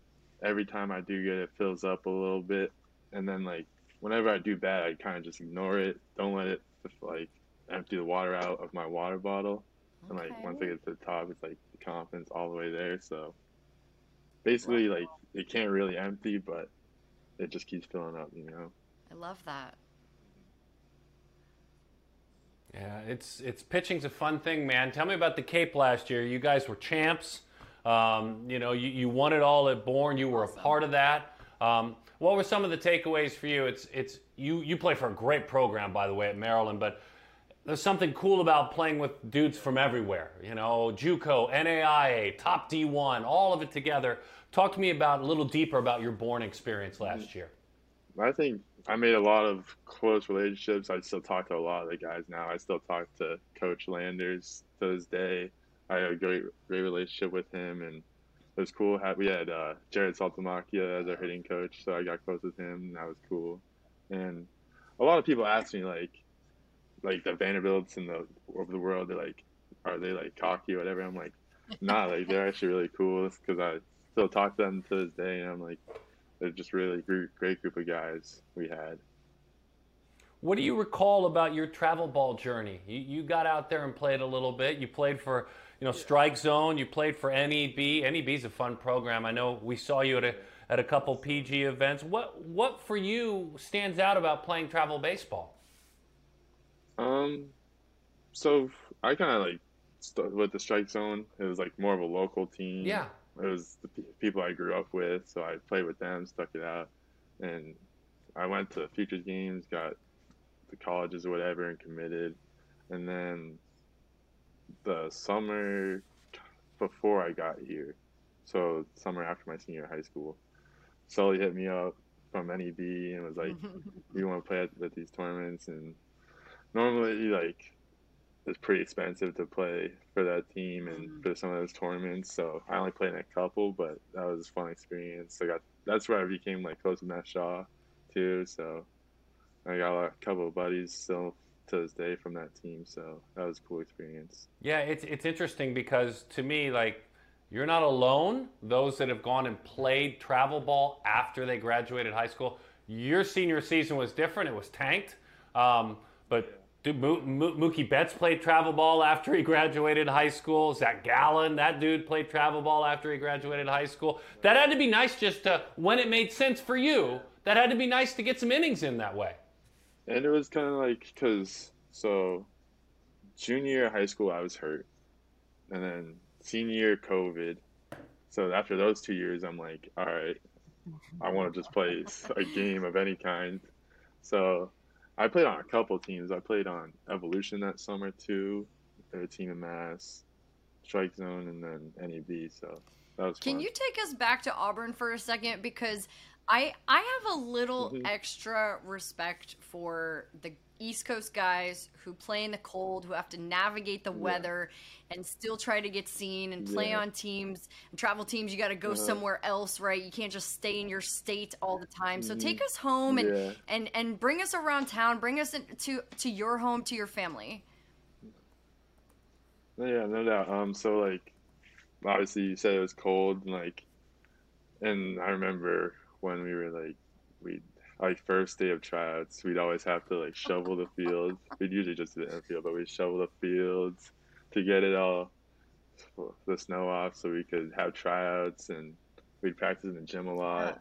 every time I do good, it fills up a little bit, and then like whenever I do bad, I kind of just ignore it. Don't let it like empty the water out of my water bottle. And like once I get to the top, it's like the confidence all the way there. So basically, like it can't really empty, but it just keeps filling up. You know. I love that. Yeah, it's it's pitching's a fun thing, man. Tell me about the Cape last year. You guys were champs. Um, you know, you, you won it all at Bourne. You were a part of that. Um, what were some of the takeaways for you? It's it's you you play for a great program, by the way, at Maryland, but there's something cool about playing with dudes from everywhere. You know, JUCO, NAIA, top D1, all of it together. Talk to me about a little deeper about your Bourne experience last year. I think I made a lot of close relationships. I still talk to a lot of the guys now. I still talk to Coach Landers to this day. I had a great great relationship with him, and it was cool. We had uh, Jarrod Saltalamacchia as our hitting coach, so I got close with him. That was cool. And a lot of people ask me like, like the Vanderbilts and the of the world, they're like, are they like cocky or whatever? I'm like, nah, like they're actually really cool because I still talk to them to this day, and I'm like, they're just really great, great group of guys we had. What do you recall about your travel ball journey? You, you got out there and played a little bit. You played for, you know, Strike Zone. You played for NEB. NEB is a fun program. I know we saw you at a at a couple PG events. What what for you stands out about playing travel baseball? Um, so I kind of like with the strike zone. It was like more of a local team. Yeah. it was the people I grew up with, so I played with them, stuck it out, and I went to futures games, got the colleges or whatever, and committed, and then the summer before I got here, so summer after my senior high school, Sully hit me up from NEB and was like, (laughs) "You want to play at, at these tournaments?" And normally, like, it's pretty expensive to play for that team and mm-hmm. for some of those tournaments. So I only played in a couple, but that was a fun experience. I got that's where I became like close with Matt Shaw, too. So I got a couple of buddies still to this day from that team. So that was a cool experience. Yeah, it's it's interesting because to me, like you're not alone. Those that have gone and played travel ball after they graduated high school, your senior season was different. It was tanked. Um, but dude, Mookie Betts played travel ball after he graduated high school. Zach Gallen, that dude played travel ball after he graduated high school. That had to be nice just to, when it made sense for you, that had to be nice to get some innings in that way. And it was kind of like, because, so junior year high school, I was hurt. And then senior year COVID. So after those two years, I'm like, all right, I want to just play a game of any kind. So I played on a couple teams. I played on Evolution that summer too. Their team in Mass, Strike Zone, and then NEB. So that was. Can fun. you take us back to Auburn for a second because I I have a little mm-hmm. extra respect for the East Coast guys who play in the cold, who have to navigate the yeah. weather and still try to get seen and play yeah. on teams and travel teams. You got to go uh-huh. somewhere else, right? You can't just stay in your state all the time. So take mm-hmm. us home and yeah. and and bring us around town. Bring us to to your home, to your family. Yeah, no doubt. Um, so like, obviously you said it was cold, and like, and I remember when we were like, we like first day of tryouts, we'd always have to like shovel the fields. We'd usually just do the infield, but we'd shovel the fields to get it all the snow off so we could have tryouts and we'd practice in the gym a lot.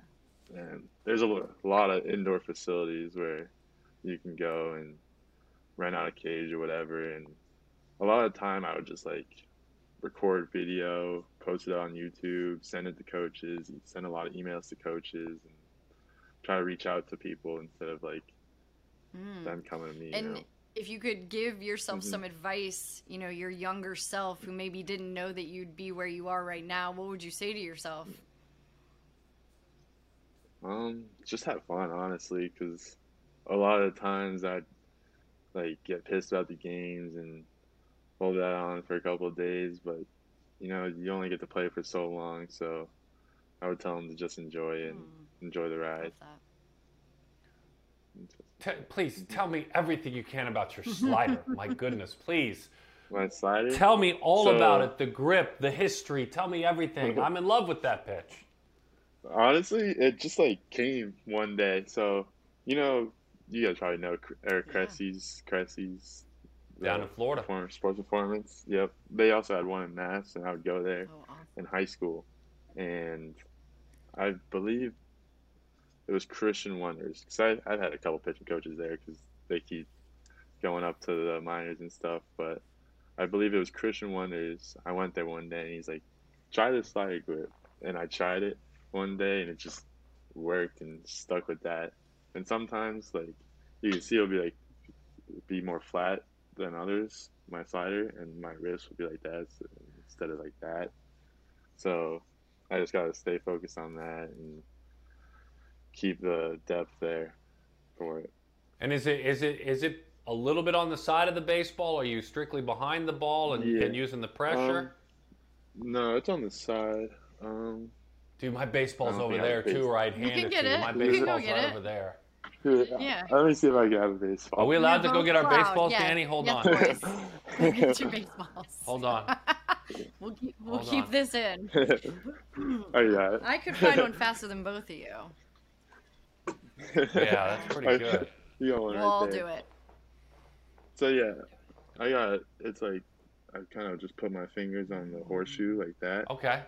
And there's a lot of indoor facilities where you can go and rent out a cage or whatever. And a lot of the time I would just like record video, post it on YouTube, send it to coaches, send a lot of emails to coaches and try to reach out to people instead of like mm. them coming to me. And you know? if you could give yourself mm-hmm. some advice, you know, your younger self who maybe didn't know that you'd be where you are right now, what would you say to yourself? Um, just have fun, honestly, because a lot of times I'd like get pissed about the games and hold that on for a couple of days, but you know, you only get to play for so long, so I would tell them to just enjoy and mm. enjoy the ride. T- please tell me everything you can about your (laughs) slider. My goodness, please. My slider. Tell me all so, about it. The grip, the history. Tell me everything. (laughs) I'm in love with that pitch. Honestly, it just like came one day. So you know, you guys probably know Eric Cressey's Cressey's down in Florida. Sports Performance. Yep. They also had one in Mass, and I would go there oh, awesome. in high school. And I believe it was Christian Wonders because I have had a couple pitching coaches there because they keep going up to the minors and stuff. But I believe it was Christian Wonders. I went there one day and he's like, "Try this slider grip," and I tried it one day and it just worked and stuck with that. And sometimes like you can see it'll be like be more flat than others, my slider, and my wrist will be like that instead of like that. So I just gotta stay focused on that and keep the depth there for it. And is it is it is it a little bit on the side of the baseball? Are you strictly behind the ball and, yeah. and using the pressure? Um, no, it's on the side. Um, Dude, my baseball's over there too, right handed to you. My baseball's right it. over there. Yeah. Let me see if I can have a baseball. Are we allowed to go get our baseballs, yeah. Danny? Hold on. (laughs) get your baseballs. Hold on. (laughs) we'll keep, we'll keep on. this in. (laughs) oh, yeah. I could find one faster than both of you. yeah, that's pretty good. you got one we'll all there. do it. So yeah, I got it's like I kind of just put my fingers on the horseshoe like that. Okay.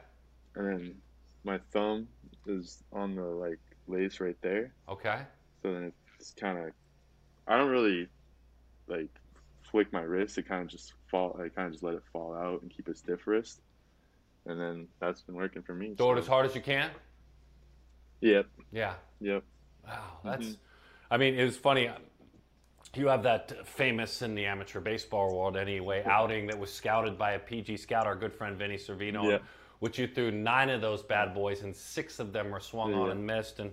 And then my thumb is on the like lace right there. Okay. So then it's kind of I don't really like flick my wrist. It kind of just fall. I kind of just let it fall out and keep a stiff wrist. and then that's been working for me. Throw it as hard as you can. Yep, Yeah. yep. Wow, that's. Mhm. I mean, it was funny. You have that famous in the amateur baseball world, anyway, outing that was scouted by a PG scout, our good friend Vinny Cervino, Yeah. which you threw nine of those bad boys, and six of them were swung on and missed, and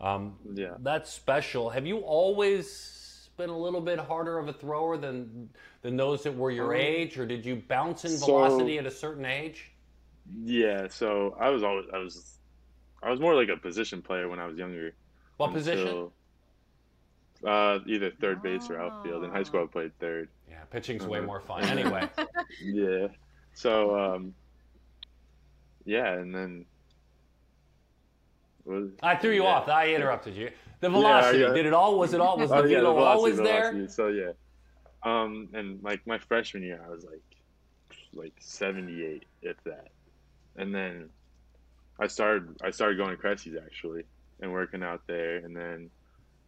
um, Yeah. that's special. Have you always been a little bit harder of a thrower than than those that were your Um, age, or did you bounce in so- velocity at a certain age? Yeah, so I was always I was I was more like a position player when I was younger. What position? Uh, either third base or outfield. In high school, I played third. Yeah, pitching's way Uh-huh. more fun. Anyway, (laughs) Yeah. So, um, yeah, and then. I threw you yeah. off. I interrupted you. The velocity. yeah. Did it all? Was it all? (laughs) Was the Oh, yeah, velo velocity, always there? velocity. So yeah, um, and like my freshman year, I was like, like seventy eight, if that, and then I started I started going to Cressey's actually and working out there, and then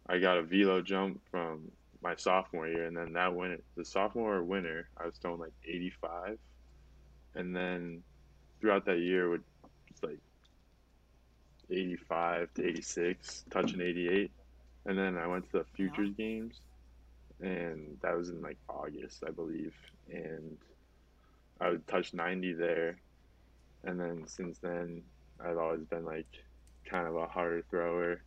I got a velo jump from my sophomore year, and then that winter, the sophomore winter, I was throwing like eighty five, and then throughout that year would like 85 to 86, touching 88. And then I went to the Futures games, and that was in like August, I believe. And I would touch 90 there. And then since then, I've always been like kind of a harder thrower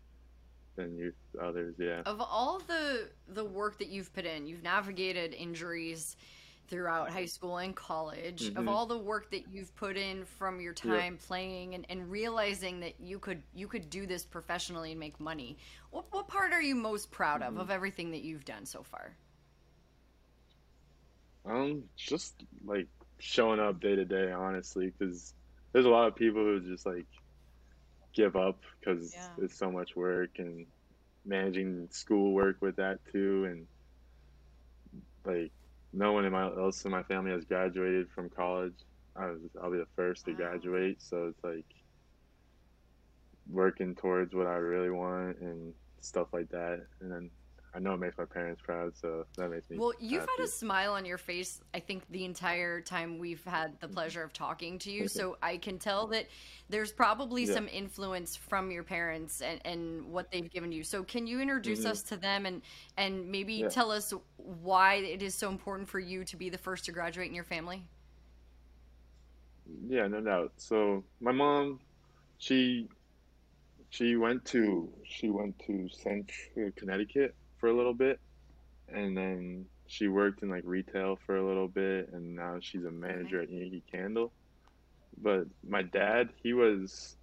than you others, yeah. Of all the the work that you've put in, you've navigated injuries throughout high school and college. Of Mhm. all the work that you've put in from your time playing and, and realizing that you could you could do this professionally and make money, what what part are you most proud of Mm-hmm. of everything that you've done so far? Um, just like showing up day to day, honestly, because there's a lot of people who just like give up because Yeah. it's so much work and managing schoolwork with that too, and like no one in my else in my family has graduated from college. I was I'll be the first to Wow. graduate, so it's like working towards what I really want and stuff like that, and then. I know it makes my parents proud, so that makes me. Well, you've had a smile on your face, I think, the entire time we've had the pleasure of talking to you. So I can tell that there's probably Yeah. some influence from your parents and, and what they've given you. So can you introduce Mhm. us to them and, and maybe Yeah. tell us why it is so important for you to be the first to graduate in your family? Yeah, no doubt. So my mom, she she went to she went to Central Connecticut for a little bit, and then she worked in like retail for a little bit, and now she's a manager at Yankee Candle. But my dad, he was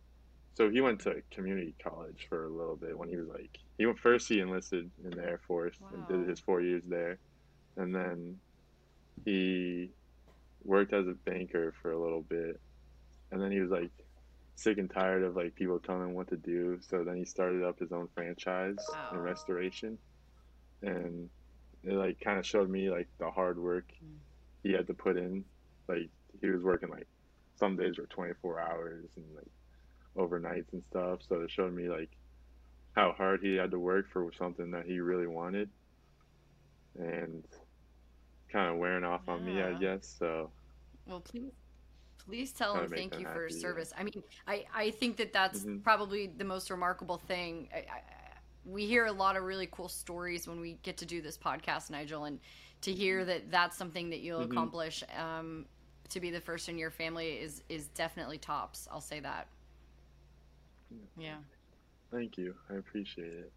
so he went to community college for a little bit when he was like he went first he enlisted in the Air Force and did his four years there, and then he worked as a banker for a little bit, and then he was like sick and tired of like people telling him what to do. So then he started up his own franchise in restoration, and it like kind of showed me like the hard work he had to put in. Like he was working like some days were 24 hours and like overnights and stuff. So it showed me like how hard he had to work for something that he really wanted, and kind of wearing off on me, I guess. So Well, please, please tell Try them to make thank you for his happy, yeah. service. I mean, I, I think that that's Mhm. probably the most remarkable thing. I, I, we hear a lot of really cool stories when we get to do this podcast, Nigel, and to hear that that's something that you'll Mhm. accomplish um, to be the first in your family is is definitely tops. I'll say that. Yeah. thank you, I appreciate it.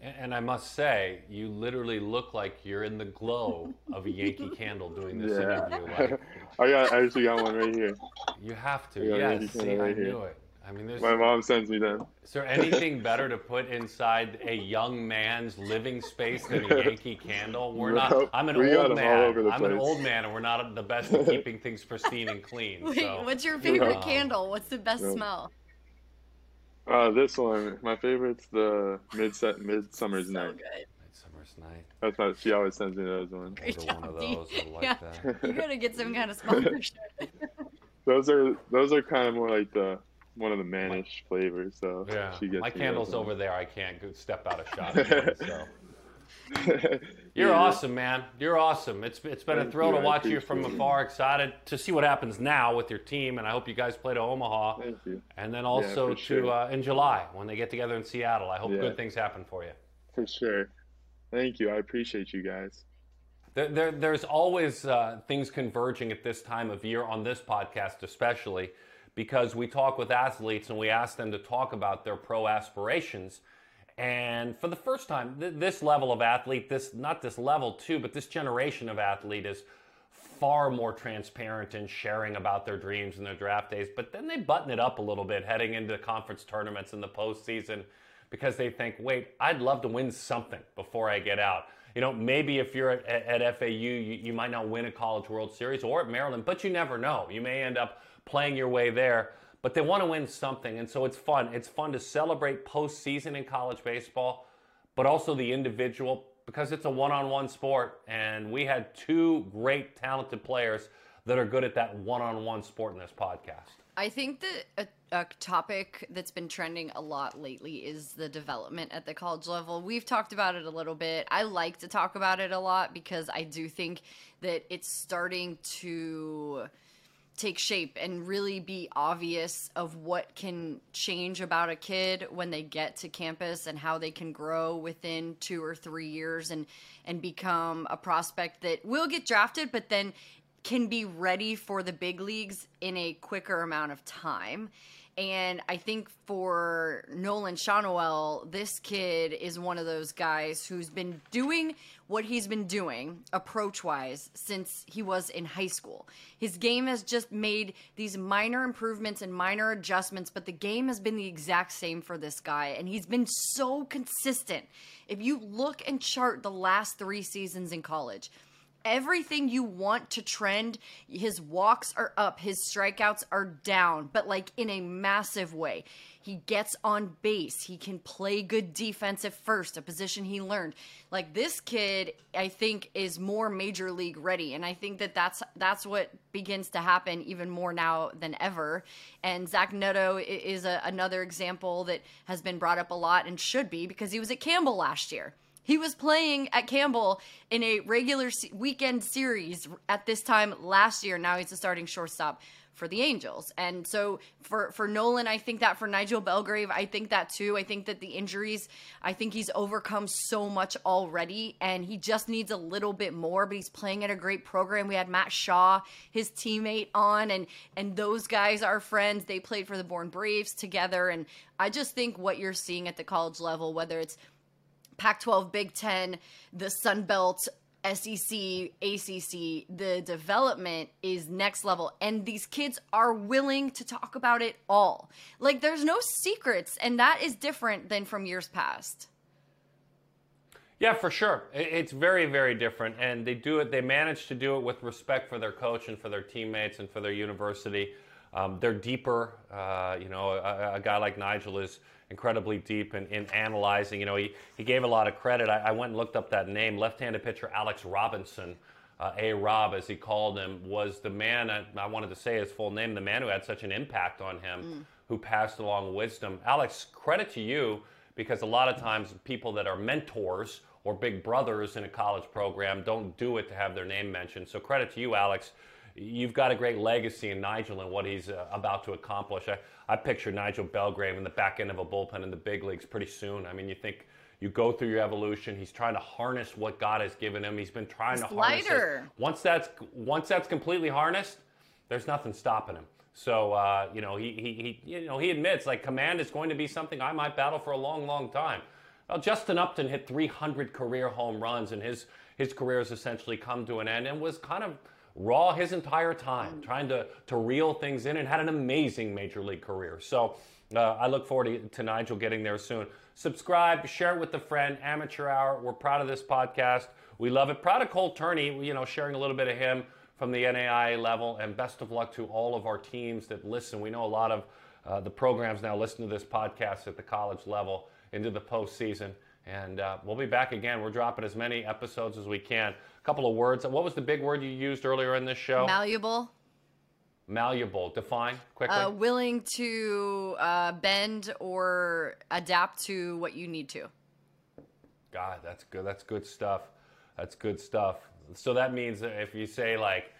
And and I must say, you literally look like you're in the glow of a Yankee (laughs) candle doing this Yeah. interview. Like (laughs) I got I actually got one right here. you have to. I got a Yeah, see, candle I here. knew it. I mean, there's, My mom sends me them. is there anything better to put inside a young man's living space than a (laughs) Yankee candle? We're not. I'm an We got old 'em all man. over the I'm an old man, and we're not the best at keeping things pristine and clean. Wait, So. what's your favorite Um, candle? What's the best no. smell? Uh, this one, my favorite's the mid set (laughs) midsummer's so night. good. Midsummer's night. That's my. She always sends me those ones. Great Order one of those. I like Yeah. that. (laughs) You gotta get some kind of sponsorship. Those are those are kind of more like the one of the mannish flavors. So Yeah, she gets my candle's over there. I can't go step out a shot. (laughs) Again, so. (laughs) You're Yeah. awesome, man. You're awesome. It's it's been a thrill you. to watch you from afar. Excited to see what happens now with your team, and I hope you guys play to Omaha, Thank you. and then also for to sure. uh, in July when they get together in Seattle. I hope Yeah. good things happen for you. For sure. Thank you. I appreciate you guys. There, there, there's always uh, things converging at this time of year on this podcast, especially because we talk with athletes and we ask them to talk about their pro aspirations. And for the first time, th- this level of athlete, this not this level too, but this generation of athlete is far more transparent in sharing about their dreams and their draft days. But then they button it up a little bit heading into conference tournaments in the postseason because they think, wait, I'd love to win something before I get out. You know, maybe if you're at, at, at FAU, you, you might not win a College World Series or at Maryland, but you never know. You may end up playing your way there, but they want to win something. And so it's fun. It's fun to celebrate postseason in college baseball, but also the individual because it's a one on one sport. And we had two great, talented players that are good at that one on one sport in this podcast. I think that a, a topic that's been trending a lot lately is the development at the college level. We've talked about it a little bit. I like to talk about it a lot because I do think that it's starting to take shape and really be obvious of what can change about a kid when they get to campus and how they can grow within 2 or 3 years and and become a prospect that will get drafted but then can be ready for the big leagues in a quicker amount of time. And I think for Nolan Schanuel, this kid is one of those guys who's been doing what he's been doing approach wise since he was in high school. His game has just made these minor improvements and minor adjustments, but the game has been the exact same for this guy. And he's been so consistent. If you look and chart the last three seasons in college, everything you want to trend his walks are up his strikeouts are down but like in a massive way. He gets on base. He can play good defense at first a position he learned. Like this kid i think is more major league ready and i think that that's that's what begins to happen even more now than ever. And zach neto is a, another example that has been brought up a lot and should be because he was at campbell last year he was playing at Campbell in a regular se- weekend series at this time last year. Now he's a starting shortstop for the Angels. And so for for Nolan, I think that for Nigel Belgrave, I think that too. I think that the injuries, I think he's overcome so much already and he just needs a little bit more, but he's playing at a great program. We had Matt Shaw, his teammate on and and those guys are friends. They played for the Bourne Braves together and I just think what you're seeing at the college level whether it's Pac 12, Big Ten, the Sun Belt, SEC, ACC, the development is next level. And these kids are willing to talk about it all. Like, there's no secrets, and that is different than from years past. Yeah, for sure. It's very, very different, and they do it. They manage to do it with respect for their coach and for their teammates and for their university. Um, they're deeper. Uh, you know, a, a guy like Nigel is incredibly deep in, in analyzing. You know, he, he gave a lot of credit. I, I went and looked up that name. Left-handed pitcher Alex Robinson, uh, A. Rob as he called him, was the man. I, I wanted to say his full name. The man who had such an impact on him, who passed along wisdom. Alex, credit to you because a lot of times people that are mentors or big brothers in a college program don't do it to have their name mentioned. So credit to you, Alex. You've got a great legacy in Nigel and what he's uh, about to accomplish. I, I picture Nigel Belgrave in the back end of a bullpen in the big leagues pretty soon. I mean, you think you go through your evolution. He's trying to harness what God has given him. He's been trying to harness Slider. it. Once that's once that's completely harnessed, there's nothing stopping him. So uh, you know he, he, he you know he admits like command is going to be something I might battle for a long long time. Well, Justin Upton hit 300 career home runs, and his his career has essentially come to an end, and was kind of raw his entire time, trying to to reel things in, and had an amazing major league career. So uh, I look forward to, to Nigel getting there soon. Subscribe, share it with a friend. Amateur Hour. We're proud of this podcast. We love it. Proud of Cole Turney. You know, sharing a little bit of him from the NAIA level, and best of luck to all of our teams that listen. We know a lot of uh, the programs now listen to this podcast at the college level into the postseason. And uh, we'll be back again. We're dropping as many episodes as we can. A couple of words. What was the big word you used earlier in this show? Malleable, Malleable. Define quickly. uh, willing to uh, bend or adapt to what you need to. God, that's good. That's good stuff. That's good stuff. So that means that if you say like,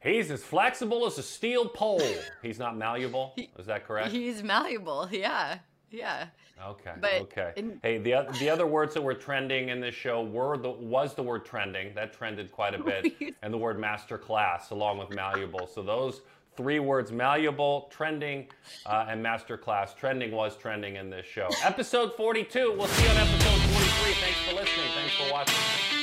he's as flexible as a steel pole, he's not malleable. Is that correct? He's malleable. Yeah. Yeah. Okay. But okay. in- hey, the the other words that were trending in this show were the was the word trending that trended quite a (laughs) bit, and the word master class along with malleable. So those three words: malleable, trending, uh, and master class. Trending was trending in this show. episode forty two. We'll see you on episode forty three. Thanks for listening.